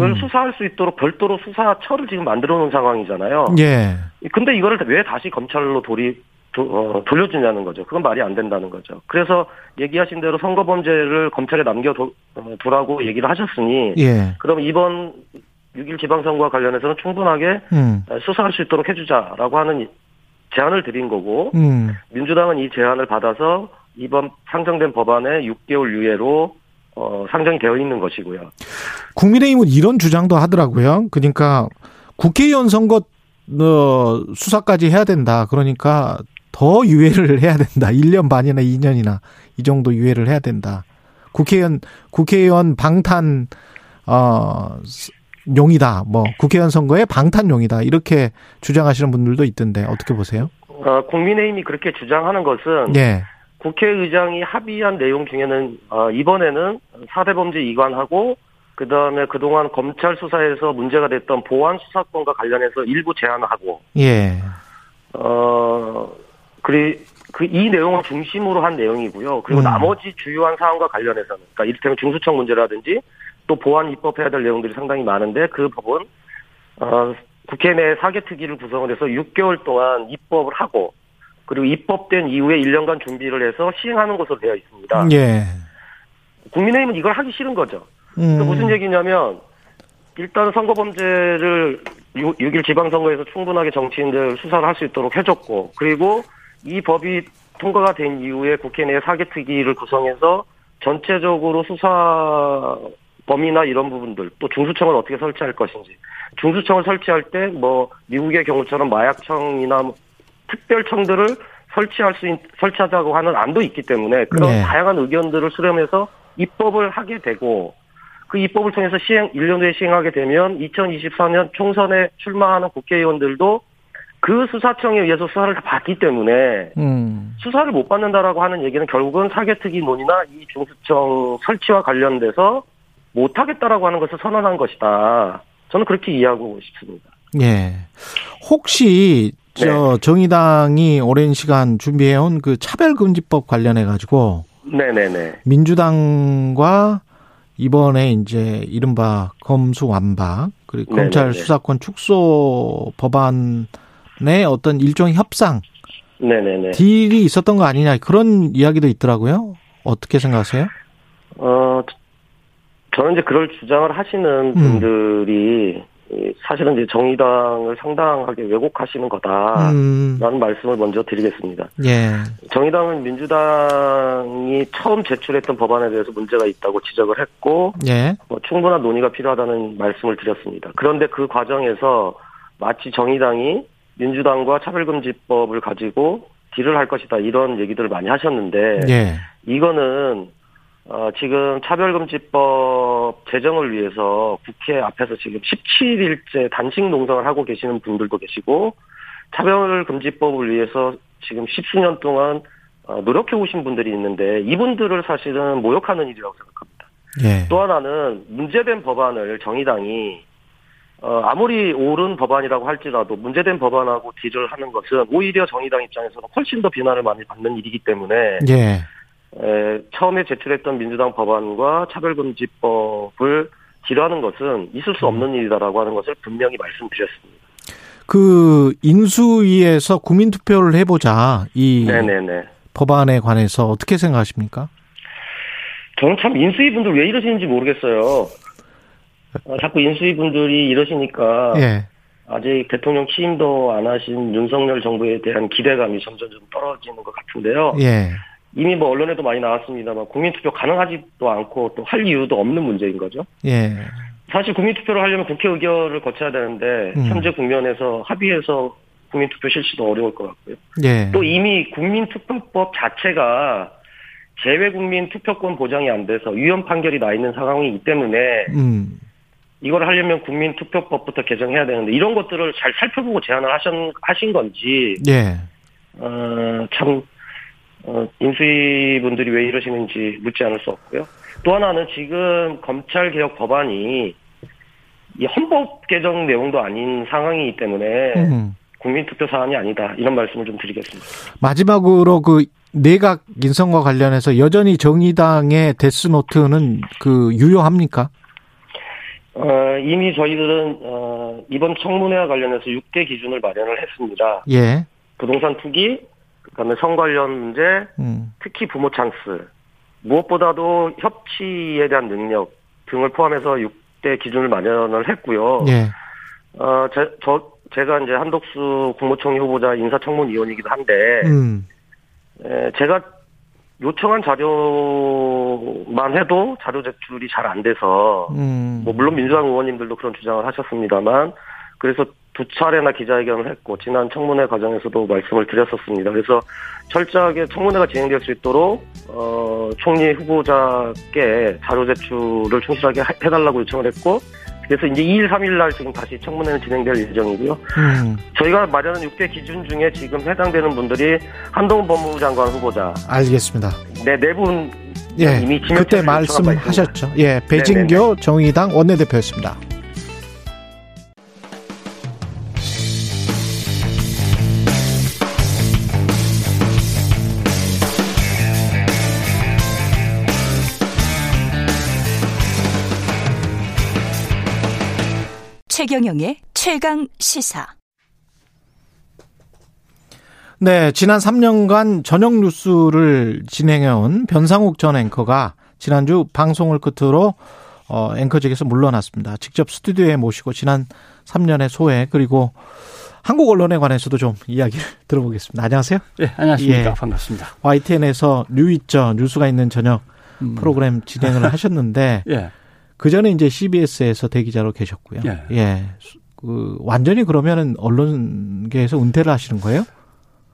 I: 음. 수사할 수 있도록 별도로 수사처를 지금 만들어 놓은 상황이잖아요. 예. 근데 이거를 왜 다시 검찰로 돌입 도, 어, 돌려주냐는 거죠. 그건 말이 안 된다는 거죠. 그래서 얘기하신 대로 선거범죄를 검찰에 남겨두라고 어, 얘기를 하셨으니, 예. 그럼 이번 6일 지방선거와 관련해서는 충분하게 음. 수사할 수 있도록 해주자라고 하는 제안을 드린 거고, 음. 민주당은 이 제안을 받아서 이번 상정된 법안에 6개월 유예로 어, 상정이 되어 있는 것이고요.
B: 국민의힘은 이런 주장도 하더라고요. 그러니까 국회의원 선거 어, 수사까지 해야 된다. 그러니까 더 유예를 해야 된다. 1년 반이나 2년이나 이 정도 유예를 해야 된다. 국회의원 국회의원 방탄 어 용이다. 뭐 국회의원 선거의 방탄용이다. 이렇게 주장하시는 분들도 있던데 어떻게 보세요?
I: 어, 국민의힘이 그렇게 주장하는 것은 예. 국회의장이 합의한 내용 중에는 어, 이번에는 사대범죄 이관하고 그 다음에 그동안 검찰 수사에서 문제가 됐던 보안 수사권과 관련해서 일부 제한하고 예. 어 그리 그 이 내용을 중심으로 한 내용이고요. 그리고 음. 나머지 주요한 사항과 관련해서는 그러니까 이를테면 중수청 문제라든지 또 보안 입법해야 될 내용들이 상당히 많은데 그 법은 어 국회 내 사개특위를 구성을 해서 6개월 동안 입법을 하고 그리고 입법된 이후에 1년간 준비를 해서 시행하는 것으로 되어 있습니다. 예. 국민의힘은 이걸 하기 싫은 거죠. 음. 무슨 얘기냐면 일단 선거범죄를 6일 지방선거에서 충분하게 정치인들 수사를 할 수 있도록 해줬고 그리고 이 법이 통과가 된 이후에 국회 내 사개특위를 구성해서 전체적으로 수사 범위나 이런 부분들 또 중수청을 어떻게 설치할 것인지 중수청을 설치할 때 뭐 미국의 경우처럼 마약청이나 뭐 특별청들을 설치할 수 있, 설치하자고 하는 안도 있기 때문에 그런 네. 다양한 의견들을 수렴해서 입법을 하게 되고 그 입법을 통해서 시행 1년 후에 시행하게 되면 2024년 총선에 출마하는 국회의원들도 그 수사청에 의해서 수사를 다 받기 때문에 음. 수사를 못 받는다라고 하는 얘기는 결국은 사개특위론이나 이 중수청 설치와 관련돼서 못 하겠다라고 하는 것을 선언한 것이다. 저는 그렇게 이해하고 싶습니다.
B: 예. 혹시 저 네. 정의당이 오랜 시간 준비해온 그 차별금지법 관련해 가지고 네네네. 민주당과 이번에 이제 이른바 검수 완박 그리고 네네네. 검찰 수사권 축소 법안의 어떤 일종의 협상 네네네. 딜이 있었던 거 아니냐 그런 이야기도 있더라고요. 어떻게 생각하세요?
I: 어, 저는 이제 그럴 주장을 하시는 음. 분들이 사실은 이제 정의당을 상당하게 왜곡하시는 거다라는 음. 말씀을 먼저 드리겠습니다. 예. 정의당은 민주당이 처음 제출했던 법안에 대해서 문제가 있다고 지적을 했고 예. 뭐 충분한 논의가 필요하다는 말씀을 드렸습니다. 그런데 그 과정에서 마치 정의당이 민주당과 차별금지법을 가지고 딜을 할 것이다 이런 얘기들을 많이 하셨는데 예. 이거는 어, 지금 차별금지법 제정을 위해서 국회 앞에서 지금 17일째 단식 농성을 하고 계시는 분들도 계시고 차별금지법을 위해서 지금 십수년 동안 어, 노력해 오신 분들이 있는데 이분들을 사실은 모욕하는 일이라고 생각합니다. 예. 또 하나는 문제된 법안을 정의당이 어, 아무리 옳은 법안이라고 할지라도 문제된 법안하고 딜을 하는 것은 오히려 정의당 입장에서는 훨씬 더 비난을 많이 받는 일이기 때문에 예. 에, 처음에 제출했던 민주당 법안과 차별금지법을 딜하는 것은 있을 수 없는 일이다라고 하는 것을 분명히 말씀드렸습니다.
B: 그 인수위에서 국민투표를 해보자 이 네네네. 법안에 관해서 어떻게 생각하십니까?
I: 저는 참 인수위 분들 왜 이러시는지 모르겠어요. 어, 자꾸 인수위 분들이 이러시니까 예. 아직 대통령 취임도 안 하신 윤석열 정부에 대한 기대감이 점점 좀 떨어지는 것 같은데요. 예. 이미 뭐 언론에도 많이 나왔습니다만 국민투표 가능하지도 않고 또 할 이유도 없는 문제인 거죠. 예. 사실 국민투표를 하려면 국회 의결을 거쳐야 되는데 음. 현재 국면에서 합의해서 국민투표 실시도 어려울 것 같고요. 예. 또 이미 국민투표법 자체가 재외 국민 투표권 보장이 안 돼서 위헌 판결이 나 있는 상황이기 때문에 음. 이걸 하려면 국민투표법부터 개정해야 되는데 이런 것들을 잘 살펴보고 제안을 하신 하신 건지 예. 어, 참 어, 인수위 분들이 왜 이러시는지 묻지 않을 수 없고요. 또 하나는 지금 검찰 개혁 법안이 이 헌법 개정 내용도 아닌 상황이기 때문에 음. 국민투표 사안이 아니다 이런 말씀을 좀 드리겠습니다.
B: 마지막으로 그 내각 인선과 관련해서 여전히 정의당의 데스노트는 그 유효합니까?
I: 어, 이미 저희들은 어, 이번 청문회와 관련해서 6대 기준을 마련을 했습니다. 예. 부동산 투기, 그다음에 성 관련 문제, 음. 특히 부모 찬스, 무엇보다도 협치에 대한 능력 등을 포함해서 6대 기준을 마련을 했고요. 예. 어, 제, 저, 제가 이제 한덕수 국무총리 후보자 인사청문위원이기도 한데, 음. 에, 제가 요청한 자료만 해도 자료 제출이 잘 안 돼서, 음. 뭐, 물론 민주당 의원님들도 그런 주장을 하셨습니다만, 그래서 두 차례나 기자회견을 했고 지난 청문회 과정에서도 말씀을 드렸었습니다. 그래서 철저하게 청문회가 진행될 수 있도록 어, 총리 후보자께 자료 제출을 충실하게 해달라고 요청을 했고 그래서 이제 2일, 3일 날 지금 다시 청문회는 진행될 예정이고요. 음. 저희가 마련한 6대 기준 중에 지금 해당되는 분들이 한동훈 법무부 장관 후보자.
B: 알겠습니다.
I: 네, 네 분.
B: 예, 이미 그때 말씀하셨죠. 예, 배진교 네네. 정의당 원내대표였습니다.
C: 최경영의 최강 시사.
B: 네, 지난 3년간 저녁 뉴스를 진행해온 변상욱 전 앵커가 지난주 방송을 끝으로 어, 앵커직에서 물러났습니다. 직접 스튜디오에 모시고 지난 3년의 소회 그리고 한국 언론에 관해서도 좀 이야기를 들어보겠습니다. 안녕하세요.
J: 네, 안녕하십니까. 예, 반갑습니다.
B: YTN에서 뉴이죠 뉴스가 있는 저녁 음. 프로그램 진행을 하셨는데 예. 그 전에 이제 CBS에서 대기자로 계셨고요. 예. 예. 그 완전히 그러면은 언론계에서 은퇴를 하시는 거예요?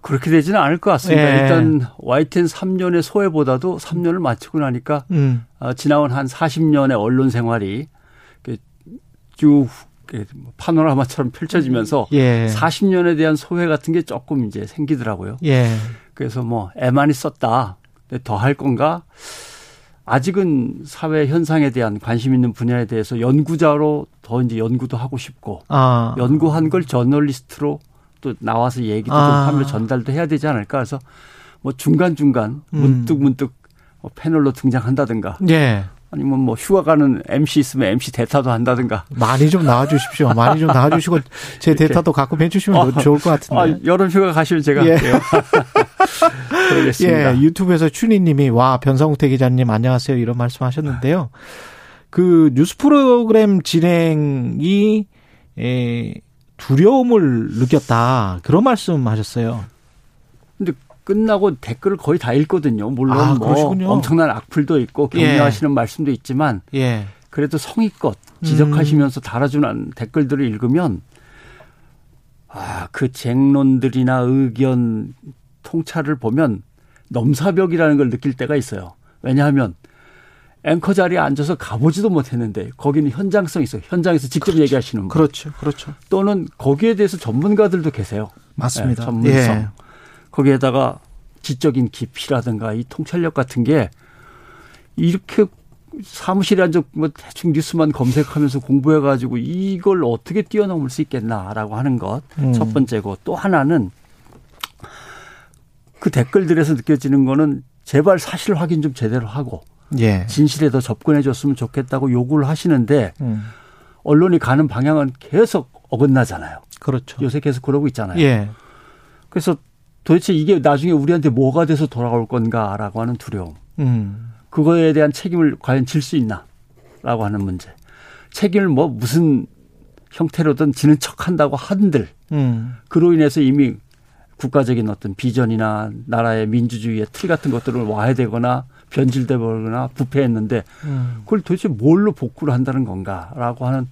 J: 그렇게 되지는 않을 것 같습니다. 예. 일단 YTN 3년의 소회보다도 3년을 마치고 나니까 음. 어, 지나온 한 40년의 언론 생활이 쭉 파노라마처럼 펼쳐지면서 예. 40년에 대한 소회 같은 게 조금 이제 생기더라고요. 예. 그래서 뭐 애만이 썼다. 더 할 건가? 아직은 사회 현상에 대한 관심 있는 분야에 대해서 연구자로 더 이제 연구도 하고 싶고 아. 연구한 걸 저널리스트로 또 나와서 얘기도 아. 좀 하며 전달도 해야 되지 않을까 그래서 뭐 중간 중간 음. 문득 문득 뭐 패널로 등장한다든가 예. 아니면 뭐 휴가 가는 MC 있으면 MC 대타도 한다든가.
B: 많이 좀 나와주십시오. 많이 좀 나와주시고 제 대타도 가끔 해주시면 아, 좋을 것 같은데. 아,
J: 여름 휴가 가시면 제가 예. 할게요.
B: 그러겠습니다. 예, 유튜브에서 춘희님이 와 변성태 기자님 안녕하세요 이런 말씀하셨는데요. 그 뉴스 프로그램 진행이 에, 두려움을 느꼈다 그런 말씀하셨어요.
J: 근데 끝나고 댓글을 거의 다 읽거든요. 물론 아, 뭐 엄청난 악플도 있고 예. 격려하시는 예. 말씀도 있지만 예. 그래도 성의껏 지적하시면서 음. 달아주는 댓글들을 읽으면 아, 그 쟁론들이나 의견 통찰을 보면 넘사벽이라는 걸 느낄 때가 있어요. 왜냐하면 앵커 자리에 앉아서 가보지도 못했는데 거기는 현장성 있어요. 현장에서 직접
B: 그렇죠.
J: 얘기하시는 분.
B: 그렇죠. 그렇죠.
J: 또는 거기에 대해서 전문가들도 계세요.
B: 맞습니다.
J: 네, 전문성. 예. 거기에다가 지적인 깊이라든가 이 통찰력 같은 게 이렇게 사무실에 앉아 뭐 대충 뉴스만 검색하면서 공부해가지고 이걸 어떻게 뛰어넘을 수 있겠나라고 하는 것첫 음. 번째고 또 하나는 그 댓글들에서 느껴지는 거는 제발 사실 확인 좀 제대로 하고 예. 진실에 더 접근해 줬으면 좋겠다고 요구를 하시는데 음. 언론이 가는 방향은 계속 어긋나잖아요.
B: 그렇죠.
J: 요새 계속 그러고 있잖아요. 예. 그래서 도대체 이게 나중에 우리한테 뭐가 돼서 돌아올 건가라고 하는 두려움. 음. 그거에 대한 책임을 과연 질 수 있나라고 하는 문제. 책임을 뭐 무슨 형태로든 지는 척 한다고 한들 음. 그로 인해서 이미 국가적인 어떤 비전이나 나라의 민주주의의 틀 같은 것들을 와해되거나 변질되거나 부패했는데 음. 그걸 도대체 뭘로 복구를 한다는 건가라고 하는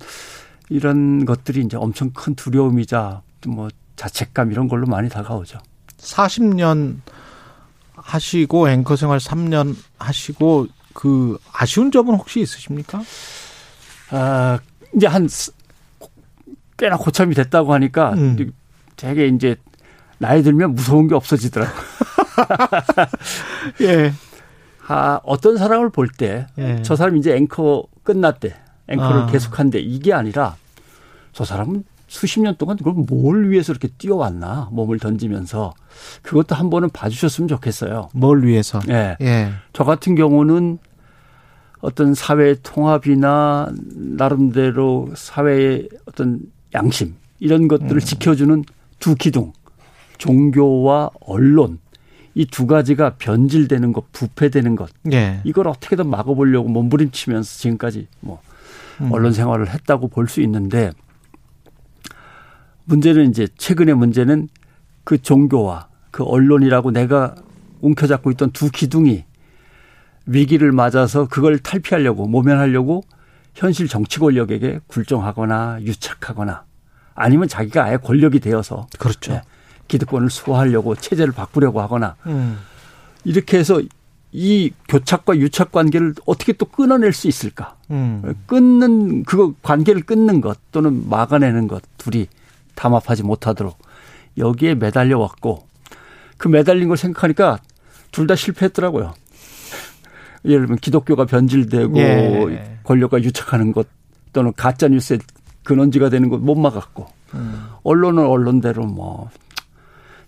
J: 이런 것들이 이제 엄청 큰 두려움이자 뭐 자책감 이런 걸로 많이 다가오죠.
B: 40년 하시고 앵커 생활 3년 하시고 그 아쉬운 점은 혹시 있으십니까?
J: 아, 이제 한 꽤나 고참이 됐다고 하니까 음. 되게 이제 나이 들면 무서운 게 없어지더라고요. 예. 아, 어떤 사람을 볼 때저 예. 사람 이제 앵커 끝났대. 앵커를 아. 계속한대. 이게 아니라 저 사람은 수십 년 동안 그걸 뭘 위해서 이렇게 뛰어왔나 몸을 던지면서 그것도 한 번은 봐주셨으면 좋겠어요.
B: 뭘 위해서?
J: 예. 예. 저 같은 경우는 어떤 사회 통합이나 나름대로 사회의 어떤 양심 이런 것들을 음. 지켜주는 두 기둥 종교와 언론 이 두 가지가 변질되는 것, 부패되는 것 예. 이걸 어떻게든 막아보려고 몸부림치면서 지금까지 뭐 음. 언론 생활을 했다고 볼 수 있는데 문제는 이제 최근의 문제는 그 종교와 그 언론이라고 내가 움켜잡고 있던 두 기둥이 위기를 맞아서 그걸 탈피하려고 모면하려고 현실 정치 권력에게 굴종하거나 유착하거나 아니면 자기가 아예 권력이 되어서
B: 그렇죠. 네,
J: 기득권을 수호하려고 체제를 바꾸려고 하거나 음. 이렇게 해서 이 교착과 유착 관계를 어떻게 또 끊어낼 수 있을까? 음. 끊는 그거 관계를 끊는 것 또는 막아내는 것 둘이 담합하지 못하도록 여기에 매달려 왔고 그 매달린 걸 생각하니까 둘 다 실패했더라고요. 예를 들면 기독교가 변질되고 예. 권력과 유착하는 것 또는 가짜 뉴스의 근원지가 되는 것 못 막았고 음. 언론은 언론대로 뭐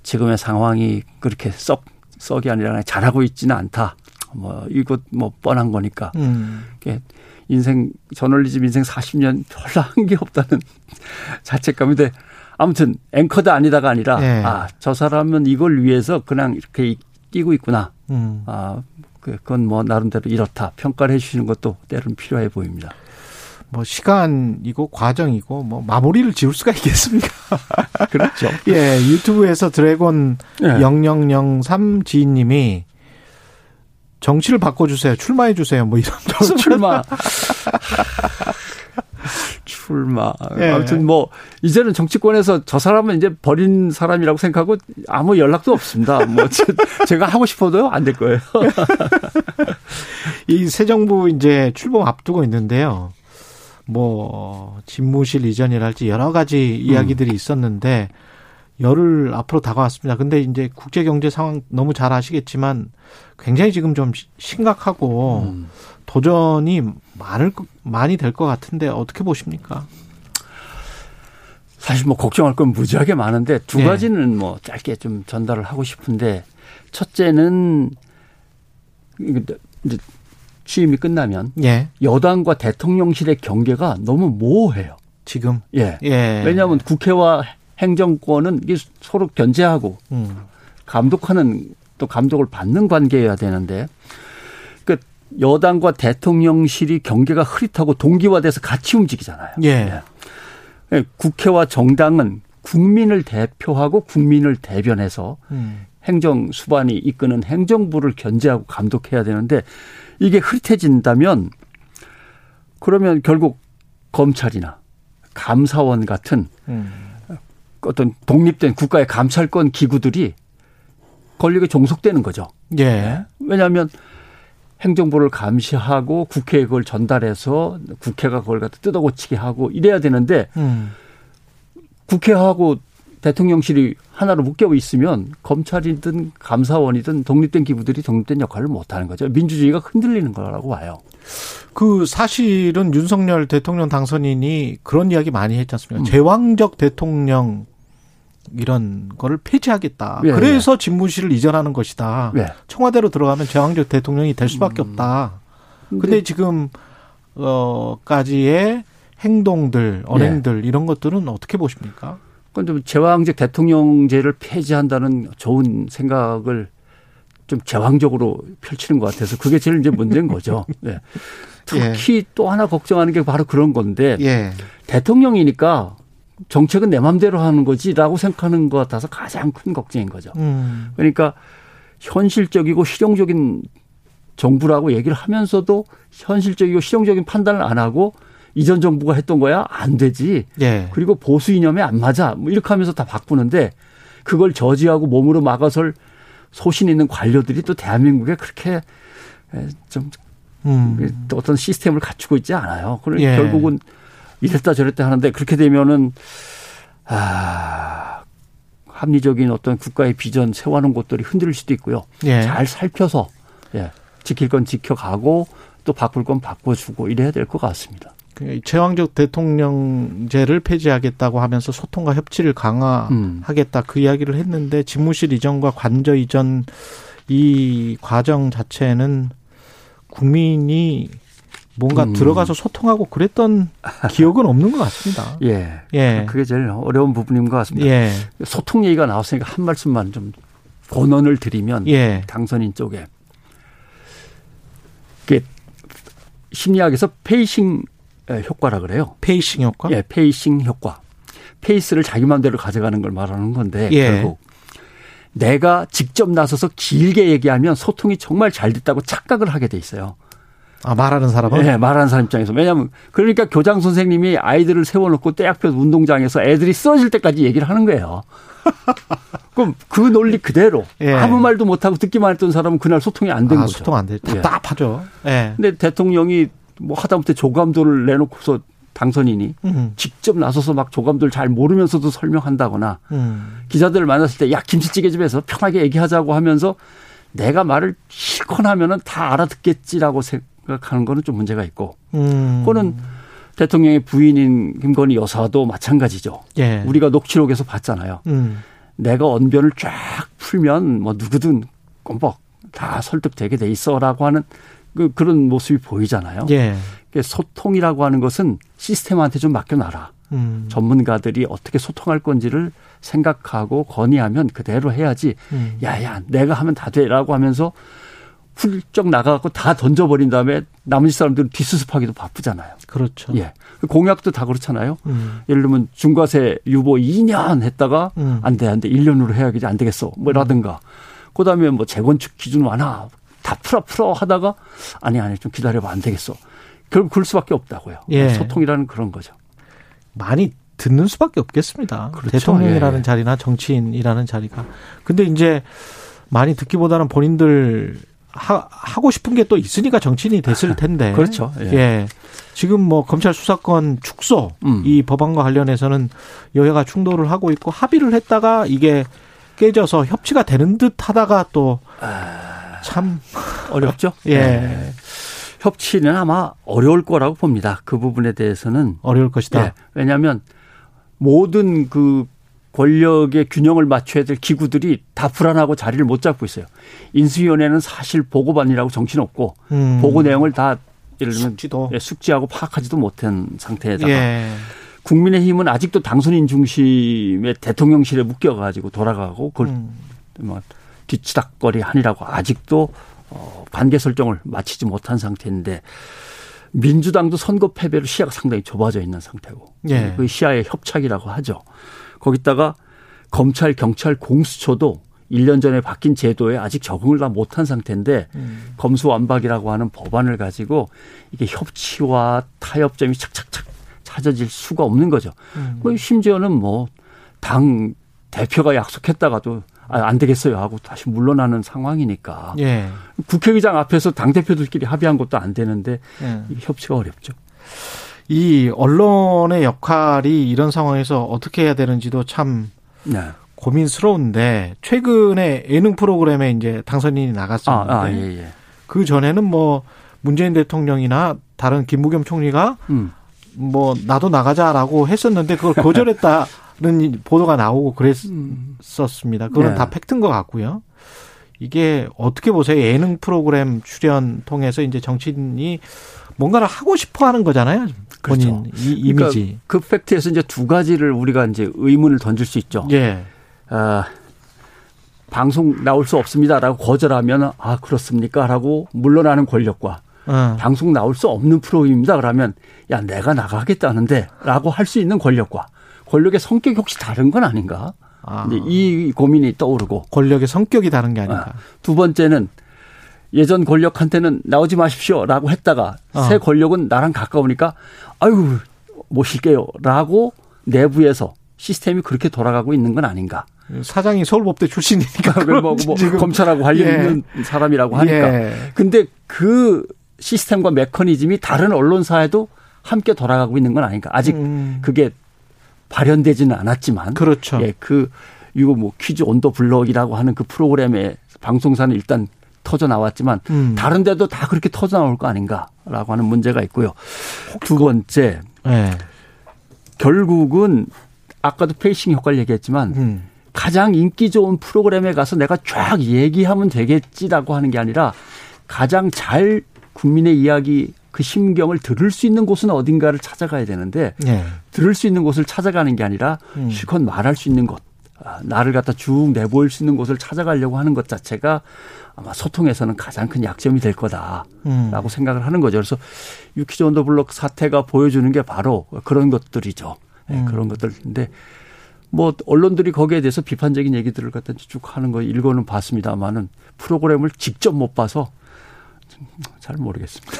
J: 지금의 상황이 그렇게 썩 썩이 아니라 잘하고 있지는 않다. 뭐 이것 뭐 뻔한 거니까. 음. 인생 저널리즘 인생 40년 별로 한 게 없다는 자책감인데 아무튼 앵커다 아니다가 아니라 네. 아저 사람은 이걸 위해서 그냥 이렇게 뛰고 있구나. 음. 아 그, 그건 뭐 나름대로 이렇다 평가를 해주시는 것도 때로는 필요해 보입니다.
B: 뭐 시간이고 과정이고 뭐 마무리를 지을 수가 있겠습니까?
J: 그렇죠.
B: 예, 유튜브에서 드래곤 네. 0003 지인님이 정치를 바꿔주세요. 출마해 주세요. 뭐 이런
J: 출마. 출마. 예. 아무튼 뭐 이제는 정치권에서 저 사람은 이제 버린 사람이라고 생각하고 아무 연락도 없습니다. 뭐 제가 하고 싶어도요 안될 거예요.
B: 이 새 정부 이제 출범 앞두고 있는데요. 뭐 집무실 이전이랄지 여러 가지 이야기들이 음. 있었는데 열흘 앞으로 다가왔습니다. 근데 이제 국제 경제 상황 너무 잘 아시겠지만 굉장히 지금 좀 심각하고 음. 도전이 많을 많이 될 것 같은데 어떻게 보십니까?
J: 사실 뭐 걱정할 건 무지하게 많은데 두 네. 가지는 뭐 짧게 좀 전달을 하고 싶은데 첫째는 이제 취임이 끝나면 예. 여당과 대통령실의 경계가 너무 모호해요.
B: 지금
J: 예. 예. 왜냐하면 국회와 행정권은 이게 서로 견제하고 음. 감독하는 또 감독을 받는 관계여야 되는데 그 여당과 대통령실이 경계가 흐릿하고 동기화돼서 같이 움직이잖아요. 예. 예. 국회와 정당은 국민을 대표하고 국민을 대변해서 음. 행정 수반이 이끄는 행정부를 견제하고 감독해야 되는데 이게 흐릿해진다면 그러면 결국 검찰이나 감사원 같은 음. 어떤 독립된 국가의 감찰권 기구들이 권력에 종속되는 거죠. 예. 왜냐하면 행정부를 감시하고 국회에 그걸 전달해서 국회가 그걸 갖다 뜯어고치게 하고 이래야 되는데 음. 국회하고 대통령실이 하나로 묶여 있으면 검찰이든 감사원이든 독립된 기구들이 독립된 역할을 못 하는 거죠. 민주주의가 흔들리는 거라고 봐요.
B: 그 사실은 윤석열 대통령 당선인이 그런 이야기 많이 했지 않습니까? 음. 제왕적 대통령 이런 거를 폐지하겠다. 예, 그래서 예. 집무실을 이전하는 것이다. 예. 청와대로 들어가면 제왕적 대통령이 될 수밖에 음. 없다. 근데, 근데 지금 어까지의 행동들, 언행들 예. 이런 것들은 어떻게 보십니까?
J: 그건 제왕적 대통령제를 폐지한다는 좋은 생각을 좀 제왕적으로 펼치는 것 같아서 그게 제일 이제 문제인 거죠. 네. 특히 예. 또 하나 걱정하는 게 바로 그런 건데 예. 대통령이니까 정책은 내 맘대로 하는 거지라고 생각하는 것 같아서 가장 큰 걱정인 거죠. 음. 그러니까 현실적이고 실용적인 정부라고 얘기를 하면서도 현실적이고 실용적인 판단을 안 하고 이전 정부가 했던 거야 안 되지. 예. 그리고 보수 이념에 안 맞아. 뭐 이렇게 하면서 다 바꾸는데 그걸 저지하고 몸으로 막아설 소신 있는 관료들이 또 대한민국에 그렇게 좀 음. 어떤 시스템을 갖추고 있지 않아요. 그러니까 예. 결국은 이랬다 저랬다 하는데 그렇게 되면은 아 합리적인 어떤 국가의 비전 세워놓은 것들이 흔들릴 수도 있고요. 예. 잘 살펴서 예. 지킬 건 지켜가고 또 바꿀 건 바꿔주고 이래야 될 것 같습니다.
B: 제왕적 대통령제를 폐지하겠다고 하면서 소통과 협치를 강화하겠다 음. 그 이야기를 했는데 집무실 이전과 관저 이전 이 과정 자체는 국민이 뭔가 음. 들어가서 소통하고 그랬던 기억은 없는 것 같습니다.
J: 예. 예. 그게 제일 어려운 부분인 것 같습니다. 예. 소통 얘기가 나왔으니까 한 말씀만 좀 권언을 드리면 예. 당선인 쪽에 심리학에서 pacing 효과라 그래요.
B: pacing 효과?
J: 예, pacing 효과. 페이스를 자기 마음대로 가져가는 걸 말하는 건데 예. 결국 내가 직접 나서서 길게 얘기하면 소통이 정말 잘 됐다고 착각을 하게 돼 있어요.
B: 아, 말하는 사람은?
J: 네, 말하는 사람 입장에서. 왜냐하면 그러니까 교장 선생님이 아이들을 세워놓고 떼학교 운동장에서 애들이 쓰러질 때까지 얘기를 하는 거예요. 그럼 그 논리 그대로 예. 아무 말도 못하고 듣기만 했던 사람은 그날 소통이 안된 아, 거죠.
B: 소통 안 돼. 예. 답답하죠.
J: 예. 근데 대통령이 뭐 하다못해 조감도를 내놓고서 당선인이 음. 직접 나서서 막 조감도를 잘 모르면서도 설명한다거나 음. 기자들을 만났을 때 야 김치찌개 집에서 편하게 얘기하자고 하면서 내가 말을 실컷 하면은 다 알아듣겠지라고 생각하는 거는 좀 문제가 있고 음. 그거는 대통령의 부인인 김건희 여사도 마찬가지죠. 예. 우리가 녹취록에서 봤잖아요. 음. 내가 언변을 쫙 풀면 뭐 누구든 꼼뻑 다 설득되게 돼 있어라고 하는 그 그런 모습이 보이잖아요. 예. 소통이라고 하는 것은 시스템한테 좀 맡겨놔라. 음. 전문가들이 어떻게 소통할 건지를 생각하고 건의하면 그대로 해야지. 음. 야야, 내가 하면 다 돼라고 하면서 훌쩍 나가갖고 다 던져버린 다음에 나머지 사람들은 뒷수습하기도 바쁘잖아요.
B: 그렇죠.
J: 예. 공약도 다 그렇잖아요. 음. 예를 들면 중과세 유보 2년 했다가 음. 안 돼, 안 돼. 1년으로 해야지 안 되겠어. 뭐라든가. 그 다음에 뭐 재건축 기준 완화 다 풀어 풀어 하다가 아니 아니 좀 기다려봐 안 되겠어. 결국 그럴 수밖에 없다고요. 예. 소통이라는 그런 거죠.
B: 많이 듣는 수밖에 없겠습니다. 그렇죠. 대통령이라는 예. 자리나 정치인이라는 자리가. 근데 이제 많이 듣기보다는 본인들 하, 하고 싶은 게 또 있으니까 정치인이 됐을 텐데.
J: 그렇죠.
B: 예. 예. 지금 뭐 검찰 수사권 축소 음. 이 법안과 관련해서는 여야가 충돌을 하고 있고 합의를 했다가 이게 깨져서 협치가 되는 듯 하다가 또 아... 참
J: 어렵죠. 예. 네. 협치는 아마 어려울 거라고 봅니다. 그 부분에 대해서는
B: 어려울 것이다. 예.
J: 왜냐하면 모든 그 권력의 균형을 맞춰야 될 기구들이 다 불안하고 자리를 못 잡고 있어요. 인수위원회는 사실 보고반이라고 정신 없고 음. 보고 내용을 다 예를 들면 숙지도. 예, 숙지하고 파악하지도 못한 상태에다가 예. 국민의힘은 아직도 당선인 중심의 대통령실에 묶여가지고 돌아가고 그걸 음. 뭐 뒤치닥거리 하니라고 아직도 어, 관계 설정을 마치지 못한 상태인데 민주당도 선거 패배로 시야가 상당히 좁아져 있는 상태고 예. 그 시야의 협착이라고 하죠. 거기다가 검찰, 경찰, 공수처도 1년 전에 바뀐 제도에 아직 적응을 다 못한 상태인데 음. 검수완박이라고 하는 법안을 가지고 이게 협치와 타협점이 착착착 찾아질 수가 없는 거죠. 음. 뭐 심지어는 뭐 당 대표가 약속했다가도 아, 안 되겠어요 하고 다시 물러나는 상황이니까 예. 국회의장 앞에서 당 대표들끼리 합의한 것도 안 되는데 예. 협치가 어렵죠.
B: 이 언론의 역할이 이런 상황에서 어떻게 해야 되는지도 참 네. 고민스러운데 최근에 예능 프로그램에 이제 당선인이 나갔었는데 아, 아, 예, 예. 그 전에는 뭐 문재인 대통령이나 다른 김부겸 총리가 음. 뭐 나도 나가자라고 했었는데 그걸 거절했다는 보도가 나오고 그랬었습니다. 그건 네. 다 팩트인 것 같고요. 이게 어떻게 보세요? 예능 프로그램 출연 통해서 이제 정치인이 뭔가를 하고 싶어 하는 거잖아요. 본인 그렇죠. 이 이미지.
J: 그러니까 그 팩트에서 이제 두 가지를 우리가 이제 의문을 던질 수 있죠. 예. 아, 방송 나올 수 없습니다라고 거절하면 아 그렇습니까라고 물러나는 권력과 어. 방송 나올 수 없는 프로입니다. 그러면 야 내가 나가겠다는데라고 할 수 있는 권력과 권력의 성격이 혹시 다른 건 아닌가? 아. 이 고민이 떠오르고
B: 권력의 성격이 다른 게 아닌가? 아.
J: 두 번째는 예전 권력한테는 나오지 마십시오라고 했다가 어. 새 권력은 나랑 가까우니까 아유 모실게요라고 내부에서 시스템이 그렇게 돌아가고 있는 건 아닌가?
B: 사장이 서울법대 출신이니까
J: 뭐, 뭐 검찰하고 관련 예. 있는 사람이라고 하니까. 예. 근데 그 시스템과 메커니즘이 다른 언론사에도 함께 돌아가고 있는 건 아닌가. 아직 음. 그게 발현되지는 않았지만.
B: 그렇죠.
J: 예, 그 이거 뭐 퀴즈 온 더 블럭이라고 하는 그 프로그램의 방송사는 일단 터져 나왔지만 음. 다른 데도 다 그렇게 터져 나올 거 아닌가라고 하는 문제가 있고요. 두 번째. 네. 결국은 아까도 pacing 효과를 얘기했지만 음. 가장 인기 좋은 프로그램에 가서 내가 쫙 얘기하면 되겠지라고 하는 게 아니라 가장 잘 국민의 이야기 그 심경을 들을 수 있는 곳은 어딘가를 찾아가야 되는데 네. 들을 수 있는 곳을 찾아가는 게 아니라 음. 실컷 말할 수 있는 곳 아, 나를 갖다 쭉 내보일 수 있는 곳을 찾아가려고 하는 것 자체가 아마 소통에서는 가장 큰 약점이 될 거다라고 음. 생각을 하는 거죠. 그래서 유키즈 온더 블록 사태가 보여주는 게 바로 그런 것들이죠. 네, 음. 그런 것들인데 뭐 언론들이 거기에 대해서 비판적인 얘기들을 갖다 쭉 하는 거 읽어는 봤습니다만은 프로그램을 직접 못 봐서 잘 모르겠습니다.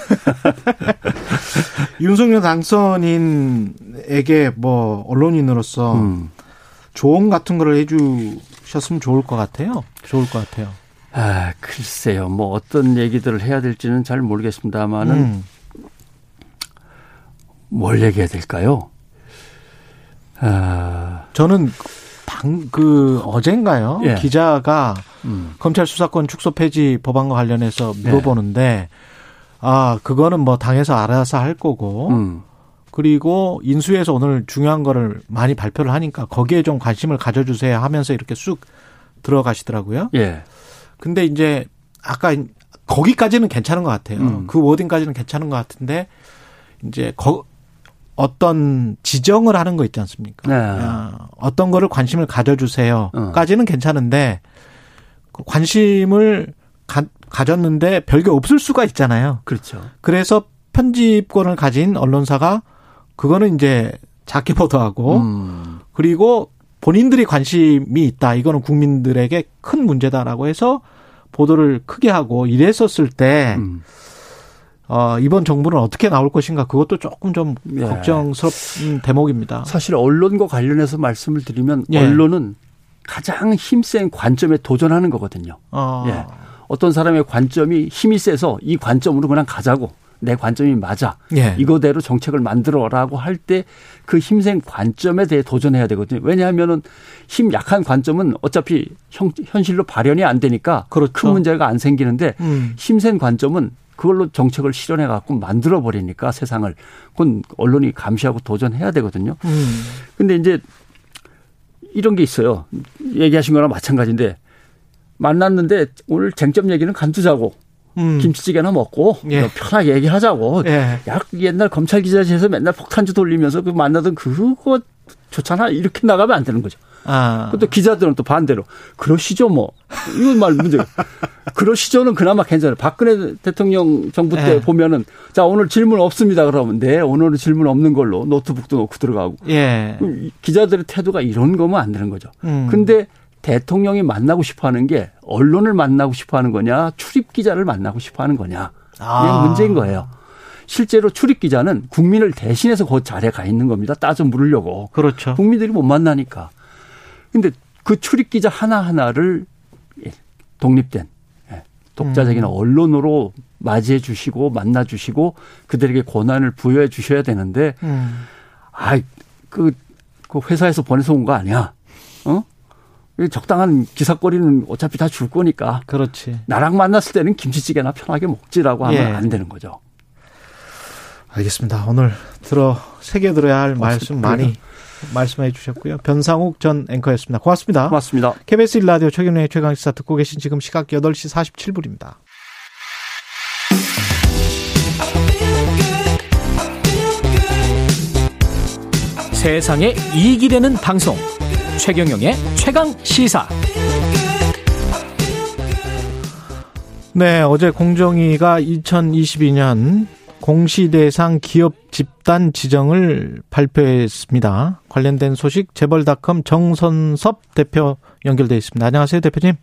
B: 윤석열 당선인에게 뭐 언론인으로서 음. 조언 같은 거를 해주셨으면 좋을 것 같아요. 좋을 것 같아요.
J: 아, 글쎄요. 뭐 어떤 얘기들을 해야 될지는 잘 모르겠습니다만은 음. 뭘 얘기해야 될까요?
B: 아. 저는 방, 그, 어젠가요? 예. 기자가 음. 검찰 수사권 축소 폐지 법안과 관련해서 네. 물어보는데, 네. 아, 그거는 뭐 당에서 알아서 할 거고, 음. 그리고 인수에서 오늘 중요한 거를 많이 발표를 하니까 거기에 좀 관심을 가져주세요 하면서 이렇게 쑥 들어가시더라고요. 예. 근데 이제 아까 거기까지는 괜찮은 것 같아요. 음. 그 워딩까지는 괜찮은 것 같은데 이제 거, 어떤 지정을 하는 거 있지 않습니까? 네. 아, 어떤 거를 관심을 가져주세요.까지는 어. 괜찮은데 그 관심을 가, 가졌는데 별게 없을 수가 있잖아요.
J: 그렇죠.
B: 그래서 편집권을 가진 언론사가 그거는 이제 작게 보도하고 음. 그리고 본인들이 관심이 있다. 이거는 국민들에게 큰 문제다라고 해서 보도를 크게 하고 이랬었을 때 음. 어, 이번 정부는 어떻게 나올 것인가 그것도 조금 좀 예. 걱정스럽은 대목입니다.
J: 사실 언론과 관련해서 말씀을 드리면 예. 언론은 가장 힘센 관점에 도전하는 거거든요. 어. 예. 어떤 사람의 관점이 힘이 세서 이 관점으로 그냥 가자고 내 관점이 맞아. 예. 이거대로 정책을 만들어라고 할 때 그 힘센 관점에 대해 도전해야 되거든요. 왜냐하면은 힘 약한 관점은 어차피 형, 현실로 발현이 안 되니까 그렇죠. 큰 문제가 안 생기는데 음. 힘센 관점은 그걸로 정책을 실현해 갖고 만들어 버리니까 세상을 그건 언론이 감시하고 도전해야 되거든요. 음. 근데 이제 이런 게 있어요. 얘기하신 거랑 마찬가지인데 만났는데 오늘 쟁점 얘기는 간두자고 음. 김치찌개나 먹고 예. 편하게 얘기하자고. 예. 야 옛날 검찰 기자실에서 맨날 폭탄주 돌리면서 그 만나던 그거 좋잖아. 이렇게 나가면 안 되는 거죠. 아. 또 기자들은 또 반대로 그러시죠 뭐 이건 말 문제. 그러시죠는 그나마 괜찮아요. 박근혜 대통령 정부 때 예. 보면은 자 오늘 질문 없습니다 그러면 네 오늘은 질문 없는 걸로 노트북도 놓고 들어가고. 예. 기자들의 태도가 이런 거면 안 되는 거죠. 음. 근데 대통령이 만나고 싶어 하는 게 언론을 만나고 싶어 하는 거냐 출입 기자를 만나고 싶어 하는 거냐 이게 아. 문제인 거예요. 실제로 출입 기자는 국민을 대신해서 그 자리에 가 있는 겁니다. 따져 물으려고.
B: 그렇죠.
J: 국민들이 못 만나니까. 근데 그 출입 기자 하나 하나를 독립된 예, 독자적인 음. 언론으로 맞이해 주시고 만나 주시고 그들에게 권한을 부여해 주셔야 되는데 음. 아그 그 회사에서 보내서 온 거 아니야? 어? 적당한 기사거리는 어차피 다 줄 거니까.
B: 그렇지.
J: 나랑 만났을 때는 김치찌개나 편하게 먹지라고 하면 예. 안 되는 거죠.
B: 알겠습니다. 오늘 들어 새겨 들어야 할 말씀 많이 말씀해 주셨고요. 변상욱 전 앵커였습니다. 고맙습니다.
J: 고맙습니다.
B: KBS 1라디오 최경련의 최강시사 듣고 계신 지금 시각 8시 47분입니다.
A: 세상에 이익이 되는 방송 최경영의 최강 시사.
B: 네, 어제 공정위가 2022년 공시대상 기업 집단 지정을 발표했습니다. 관련된 소식 재벌닷컴 정선섭 대표 연결돼 있습니다. 안녕하세요, 대표님.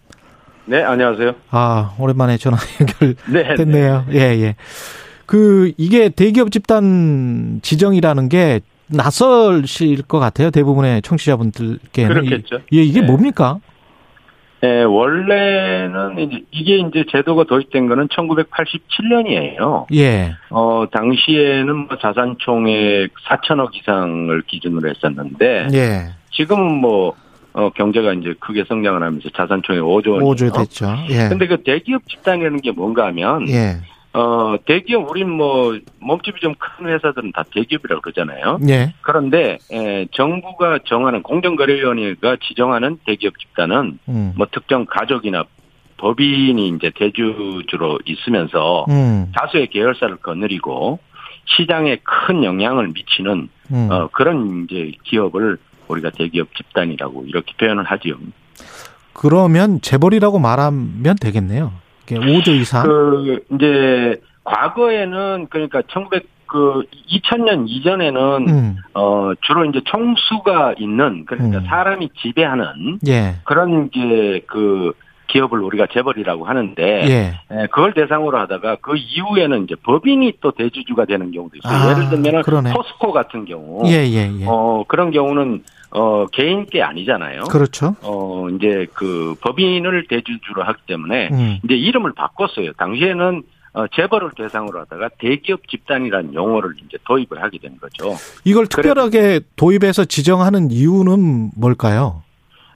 K: 네, 안녕하세요.
B: 아, 오랜만에 전화 연결됐네요. 네, 네. 예, 예. 그 이게 대기업 집단 지정이라는 게 낯설실 것 같아요. 대부분의 청취자분들께.
K: 그렇겠죠.
B: 예, 이게 네. 뭡니까?
K: 네, 원래는 이제 이게 이제 제도가 도입된 거는 1987년이에요.
B: 예.
K: 어, 당시에는 뭐 자산 총액 4천억 이상을 기준으로 했었는데
B: 예.
K: 지금은 뭐 어, 경제가 이제 크게 성장을 하면서 자산 총액 5조 원.
B: 5조 됐죠. 예.
K: 근데 그 대기업 집단이라는 게 뭔가 하면
B: 예.
K: 어, 대기업, 우린 뭐, 몸집이 좀 큰 회사들은 다 대기업이라고 그러잖아요.
B: 예.
K: 그런데, 에, 정부가 정하는, 공정거래위원회가 지정하는 대기업 집단은, 음. 뭐, 특정 가족이나 법인이 이제 대주주로 있으면서, 음. 다수의 계열사를 거느리고, 시장에 큰 영향을 미치는, 음. 어, 그런 이제 기업을 우리가 대기업 집단이라고 이렇게 표현을 하지요.
B: 그러면 재벌이라고 말하면 되겠네요. 5조 이상?
K: 그, 이제, 과거에는, 그러니까 1900, 그, 2000년 이전에는, 음. 어, 주로 이제 총수가 있는, 그러니까 음. 사람이 지배하는,
B: 예.
K: 그런 게, 그, 기업을 우리가 재벌이라고 하는데,
B: 예.
K: 예, 그걸 대상으로 하다가 그 이후에는 이제 법인이 또 대주주가 되는 경우도 있어요.
B: 아,
K: 예를 들면. 포스코 같은 경우,
B: 예, 예, 예.
K: 어, 그런 경우는 어, 개인 게 아니잖아요.
B: 그렇죠.
K: 어, 이제 그 법인을 대주주로 하기 때문에
B: 음.
K: 이제 이름을 바꿨어요. 당시에는 어, 재벌을 대상으로 하다가 대기업 집단이라는 용어를 이제 도입을 하게 된 거죠.
B: 이걸 특별하게 도입해서 지정하는 이유는 뭘까요?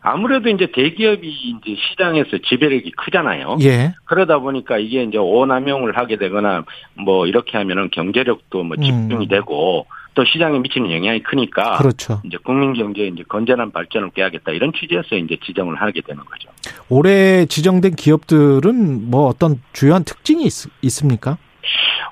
K: 아무래도 이제 대기업이 이제 시장에서 지배력이 크잖아요.
B: 예.
K: 그러다 보니까 이게 이제 오남용을 하게 되거나 뭐 이렇게 하면은 경제력도 뭐 집중이 음. 되고 또 시장에 미치는 영향이 크니까
B: 그렇죠.
K: 이제 국민 경제에 이제 건전한 발전을 깨야겠다 이런 취지에서 이제 지정을 하게 되는 거죠.
B: 올해 지정된 기업들은 뭐 어떤 주요한 특징이 있, 있습니까?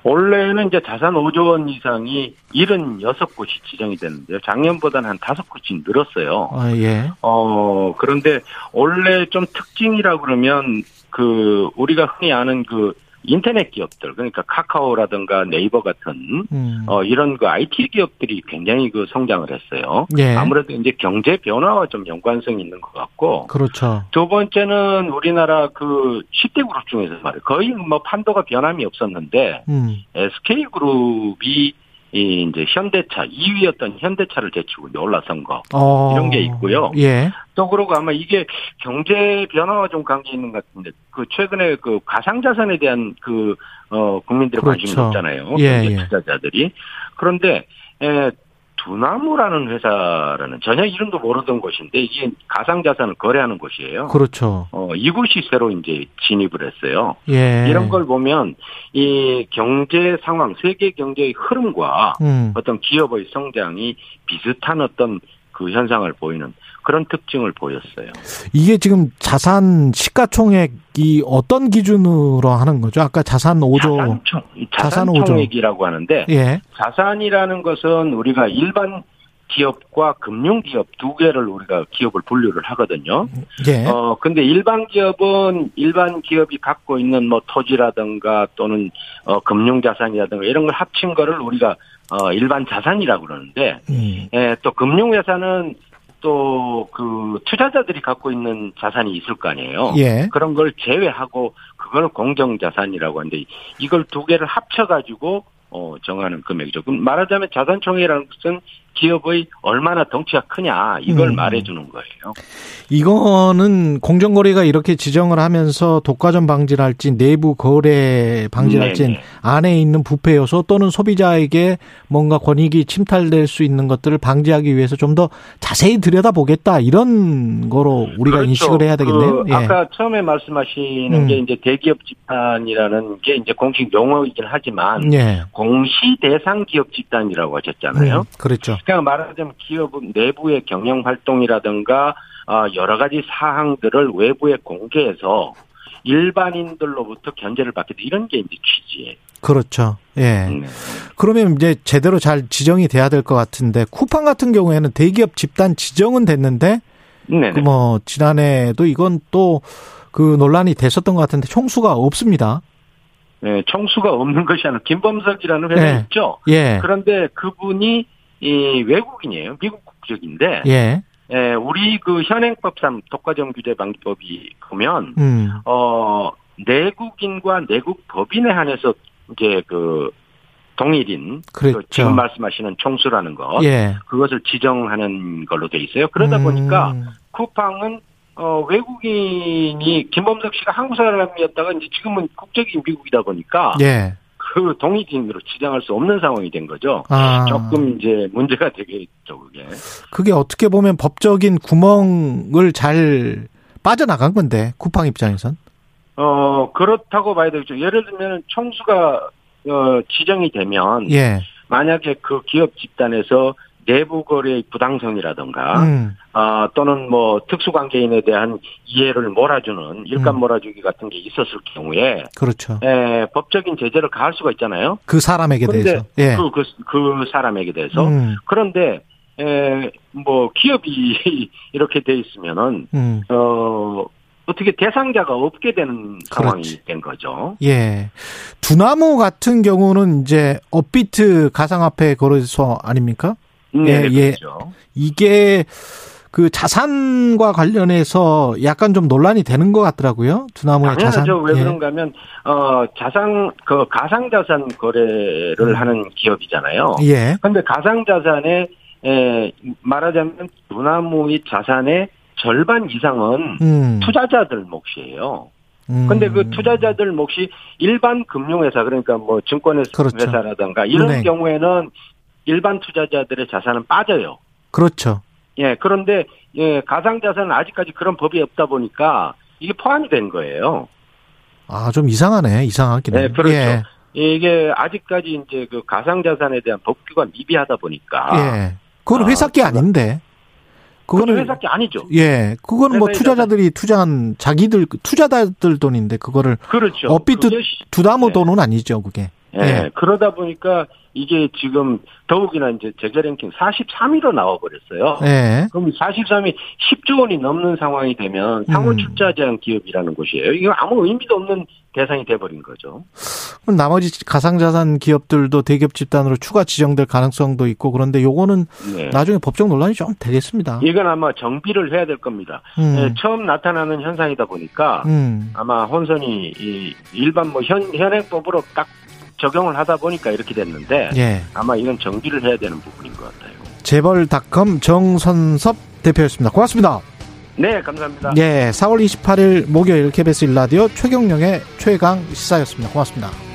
K: 원래는 이제 자산 5조 원 이상이 76곳이 지정이 됐는데요. 작년보다는 한 5곳이 늘었어요.
B: 아, 예.
K: 어, 그런데 원래 좀 특징이라 그러면 그 우리가 흔히 아는 그 인터넷 기업들 그러니까 카카오라든가 네이버 같은
B: 음.
K: 어 이런 그 IT 기업들이 굉장히 그 성장을 했어요.
B: 예.
K: 아무래도 이제 경제 변화와 좀 연관성이 있는 것 같고
B: 그렇죠.
K: 두 번째는 우리나라 그 10대 그룹 중에서 말이에요. 거의 뭐 판도가 변함이 없었는데
B: 음.
K: SK 그룹이 이 이제 현대차 2위였던 현대차를 제치고 이제 올라선 거
B: 어.
K: 이런 게 있고요.
B: 예.
K: 또 그러고 아마 이게 경제 변화와 좀 관계 있는 것 같은데 그 최근에 그 가상 자산에 대한 그 어 국민들의
B: 그렇죠.
K: 관심이 높잖아요.
B: 예,
K: 경제
B: 예.
K: 투자자들이 그런데 에, 두나무라는 회사라는 전혀 이름도 모르던 곳인데 이게 가상자산을 거래하는 곳이에요.
B: 그렇죠.
K: 어, 이곳이 새로 이제 진입을 했어요.
B: 예.
K: 이런 걸 보면 이 경제 상황, 세계 경제의 흐름과
B: 음.
K: 어떤 기업의 성장이 비슷한 어떤 그 현상을 보이는 그런 특징을 보였어요.
B: 이게 지금 자산 시가총액이 어떤 기준으로 하는 거죠? 아까 자산 5조
K: 자산총, 자산 총액이라고 하는데
B: 예.
K: 자산이라는 것은 우리가 일반 기업과 금융 기업 두 개를 우리가 기업을 분류를 하거든요. 예. 어, 근데 일반 기업은 일반 기업이 갖고 있는 뭐 토지라든가 또는 어, 금융 자산이라든가 이런 걸 합친 거를 우리가 어, 일반 자산이라고 그러는데, 음. 예, 또 금융회사는 또 그 투자자들이 갖고 있는 자산이 있을 거 아니에요. 예. 그런 걸 제외하고 그걸 공정 자산이라고 하는데 이걸 두 개를 합쳐 가지고 어, 정하는 금액이죠. 그럼 말하자면 자산총회라는 것은 기업의 얼마나 덩치가 크냐 이걸 음. 말해주는 거예요.
B: 이거는 공정거래가 이렇게 지정을 하면서 독과점 방지랄지 내부 거래 방지랄지 안에 있는 부패 요소 또는 소비자에게 뭔가 권익이 침탈될 수 있는 것들을 방지하기 위해서 좀 더 자세히 들여다보겠다 이런 거로 우리가 그렇죠. 인식을 해야 되겠네요.
K: 그 예. 아까 처음에 말씀하시는 음. 게 이제 대기업 집단이라는 게 이제 공식 용어이긴 하지만 예. 공시 대상 기업 집단이라고 하셨잖아요. 음,
B: 그렇죠.
K: 그냥 말하자면 기업 내부의 경영 활동이라든가 어, 여러 가지 사항들을 외부에 공개해서 일반인들로부터 견제를 받게 돼 이런 게 이제 취지예요.
B: 그렇죠. 예. 네. 그러면 이제 제대로 잘 지정이 돼야 될 것 같은데 쿠팡 같은 경우에는 대기업 집단 지정은 됐는데 그뭐 지난해도 이건 또 그 논란이 됐었던 것 같은데 총수가 없습니다.
K: 네, 총수가 없는 것이 아니라 김범석이라는 회사 네. 있죠. 예. 그런데 그분이 이 외국인이에요. 미국 국적인데. 예. 예, 우리 그 현행법상 독과점 규제 방지법이 보면 음. 어 내국인과 내국 법인에 한해서 이제 그 동일인 그 그렇죠. 그 지금 말씀하시는 총수라는 것 예. 그것을 지정하는 걸로 돼 있어요. 그러다 음. 보니까 쿠팡은 어 외국인이 김범석 씨가 한국 사람이었다가 이제 지금은 국적이 미국이다 보니까 예. 그 동의진으로 지정할 수 없는 상황이 된 거죠. 아. 조금 이제 문제가 되겠죠, 그게.
B: 그게 어떻게 보면 법적인 구멍을 잘 빠져나간 건데, 쿠팡 입장에선?
K: 어, 그렇다고 봐야 되겠죠. 예를 들면 총수가 어, 지정이 되면 예. 만약에 그 기업 집단에서 내부 거래의 부당성이라든가 음. 어, 또는 뭐 특수관계인에 대한 이해를 몰아주는 일감 음. 몰아주기 같은 게 있었을 경우에
B: 그렇죠.
K: 에, 법적인 제재를 가할 수가 있잖아요.
B: 그 사람에게 대해서. 예.
K: 그, 그, 그 사람에게 대해서. 음. 그런데 에, 뭐 기업이 이렇게 돼 있으면은 음. 어 어떻게 대상자가 없게 되는 상황이 그렇지. 된 거죠.
B: 예. 두나무 같은 경우는 이제 업비트 가상화폐 거래소 아닙니까?
K: 네, 예, 예. 그렇죠.
B: 이게 그 자산과 관련해서 약간 좀 논란이 되는 것 같더라고요. 두나무의 자산.
K: 왜 예. 그런가 하면, 어, 자산, 그 가상자산 거래를 음. 하는 기업이잖아요. 예. 근데 가상자산에, 에, 말하자면 두나무의 자산의 절반 이상은 음. 투자자들 몫이에요. 음. 근데 그 투자자들 몫이 일반 금융회사, 그러니까 뭐 증권회사라든가 그렇죠. 이런 은행. 경우에는 일반 투자자들의 자산은 빠져요.
B: 그렇죠.
K: 예, 그런데 예, 가상 자산은 아직까지 그런 법이 없다 보니까 이게 포함이 된 거예요.
B: 아, 좀 이상하네. 이상하긴 해.
K: 네, 그렇죠. 예. 이게 아직까지 이제 그 가상 자산에 대한 법규가 미비하다 보니까.
B: 예. 그건 회사 게 아, 아닌데.
K: 그거는 회사 게 아니죠.
B: 예. 그거는 뭐 투자자들이 투자한 자기들 투자자들 돈인데 그거를 그렇죠. 업비트 두다모 네. 돈은 아니죠, 그게.
K: 예. 예. 그러다 보니까 이게 지금 더욱이나 이제 제재 랭킹 43위로 나와버렸어요. 네. 그럼 43위 10조 원이 넘는 상황이 되면 상호 출자 제한 기업이라는 곳이에요. 이거 아무 의미도 없는 대상이 돼버린 거죠.
B: 그럼 나머지 가상자산 기업들도 대기업 집단으로 추가 지정될 가능성도 있고 그런데 요거는 네. 나중에 법적 논란이 좀 되겠습니다.
K: 이건 아마 정비를 해야 될 겁니다. 음. 네, 처음 나타나는 현상이다 보니까 음. 아마 혼선이 일반 뭐 현, 현행법으로 딱 적용을 하다 보니까 이렇게 됐는데 예. 아마 이건 정비를 해야 되는 부분인 것 같아요.
B: 재벌닷컴 정선섭 대표였습니다. 고맙습니다.
K: 네, 감사합니다.
B: 예, 4월 28일 목요일 KBS 일라디오 최경령의 최강 시사였습니다. 고맙습니다.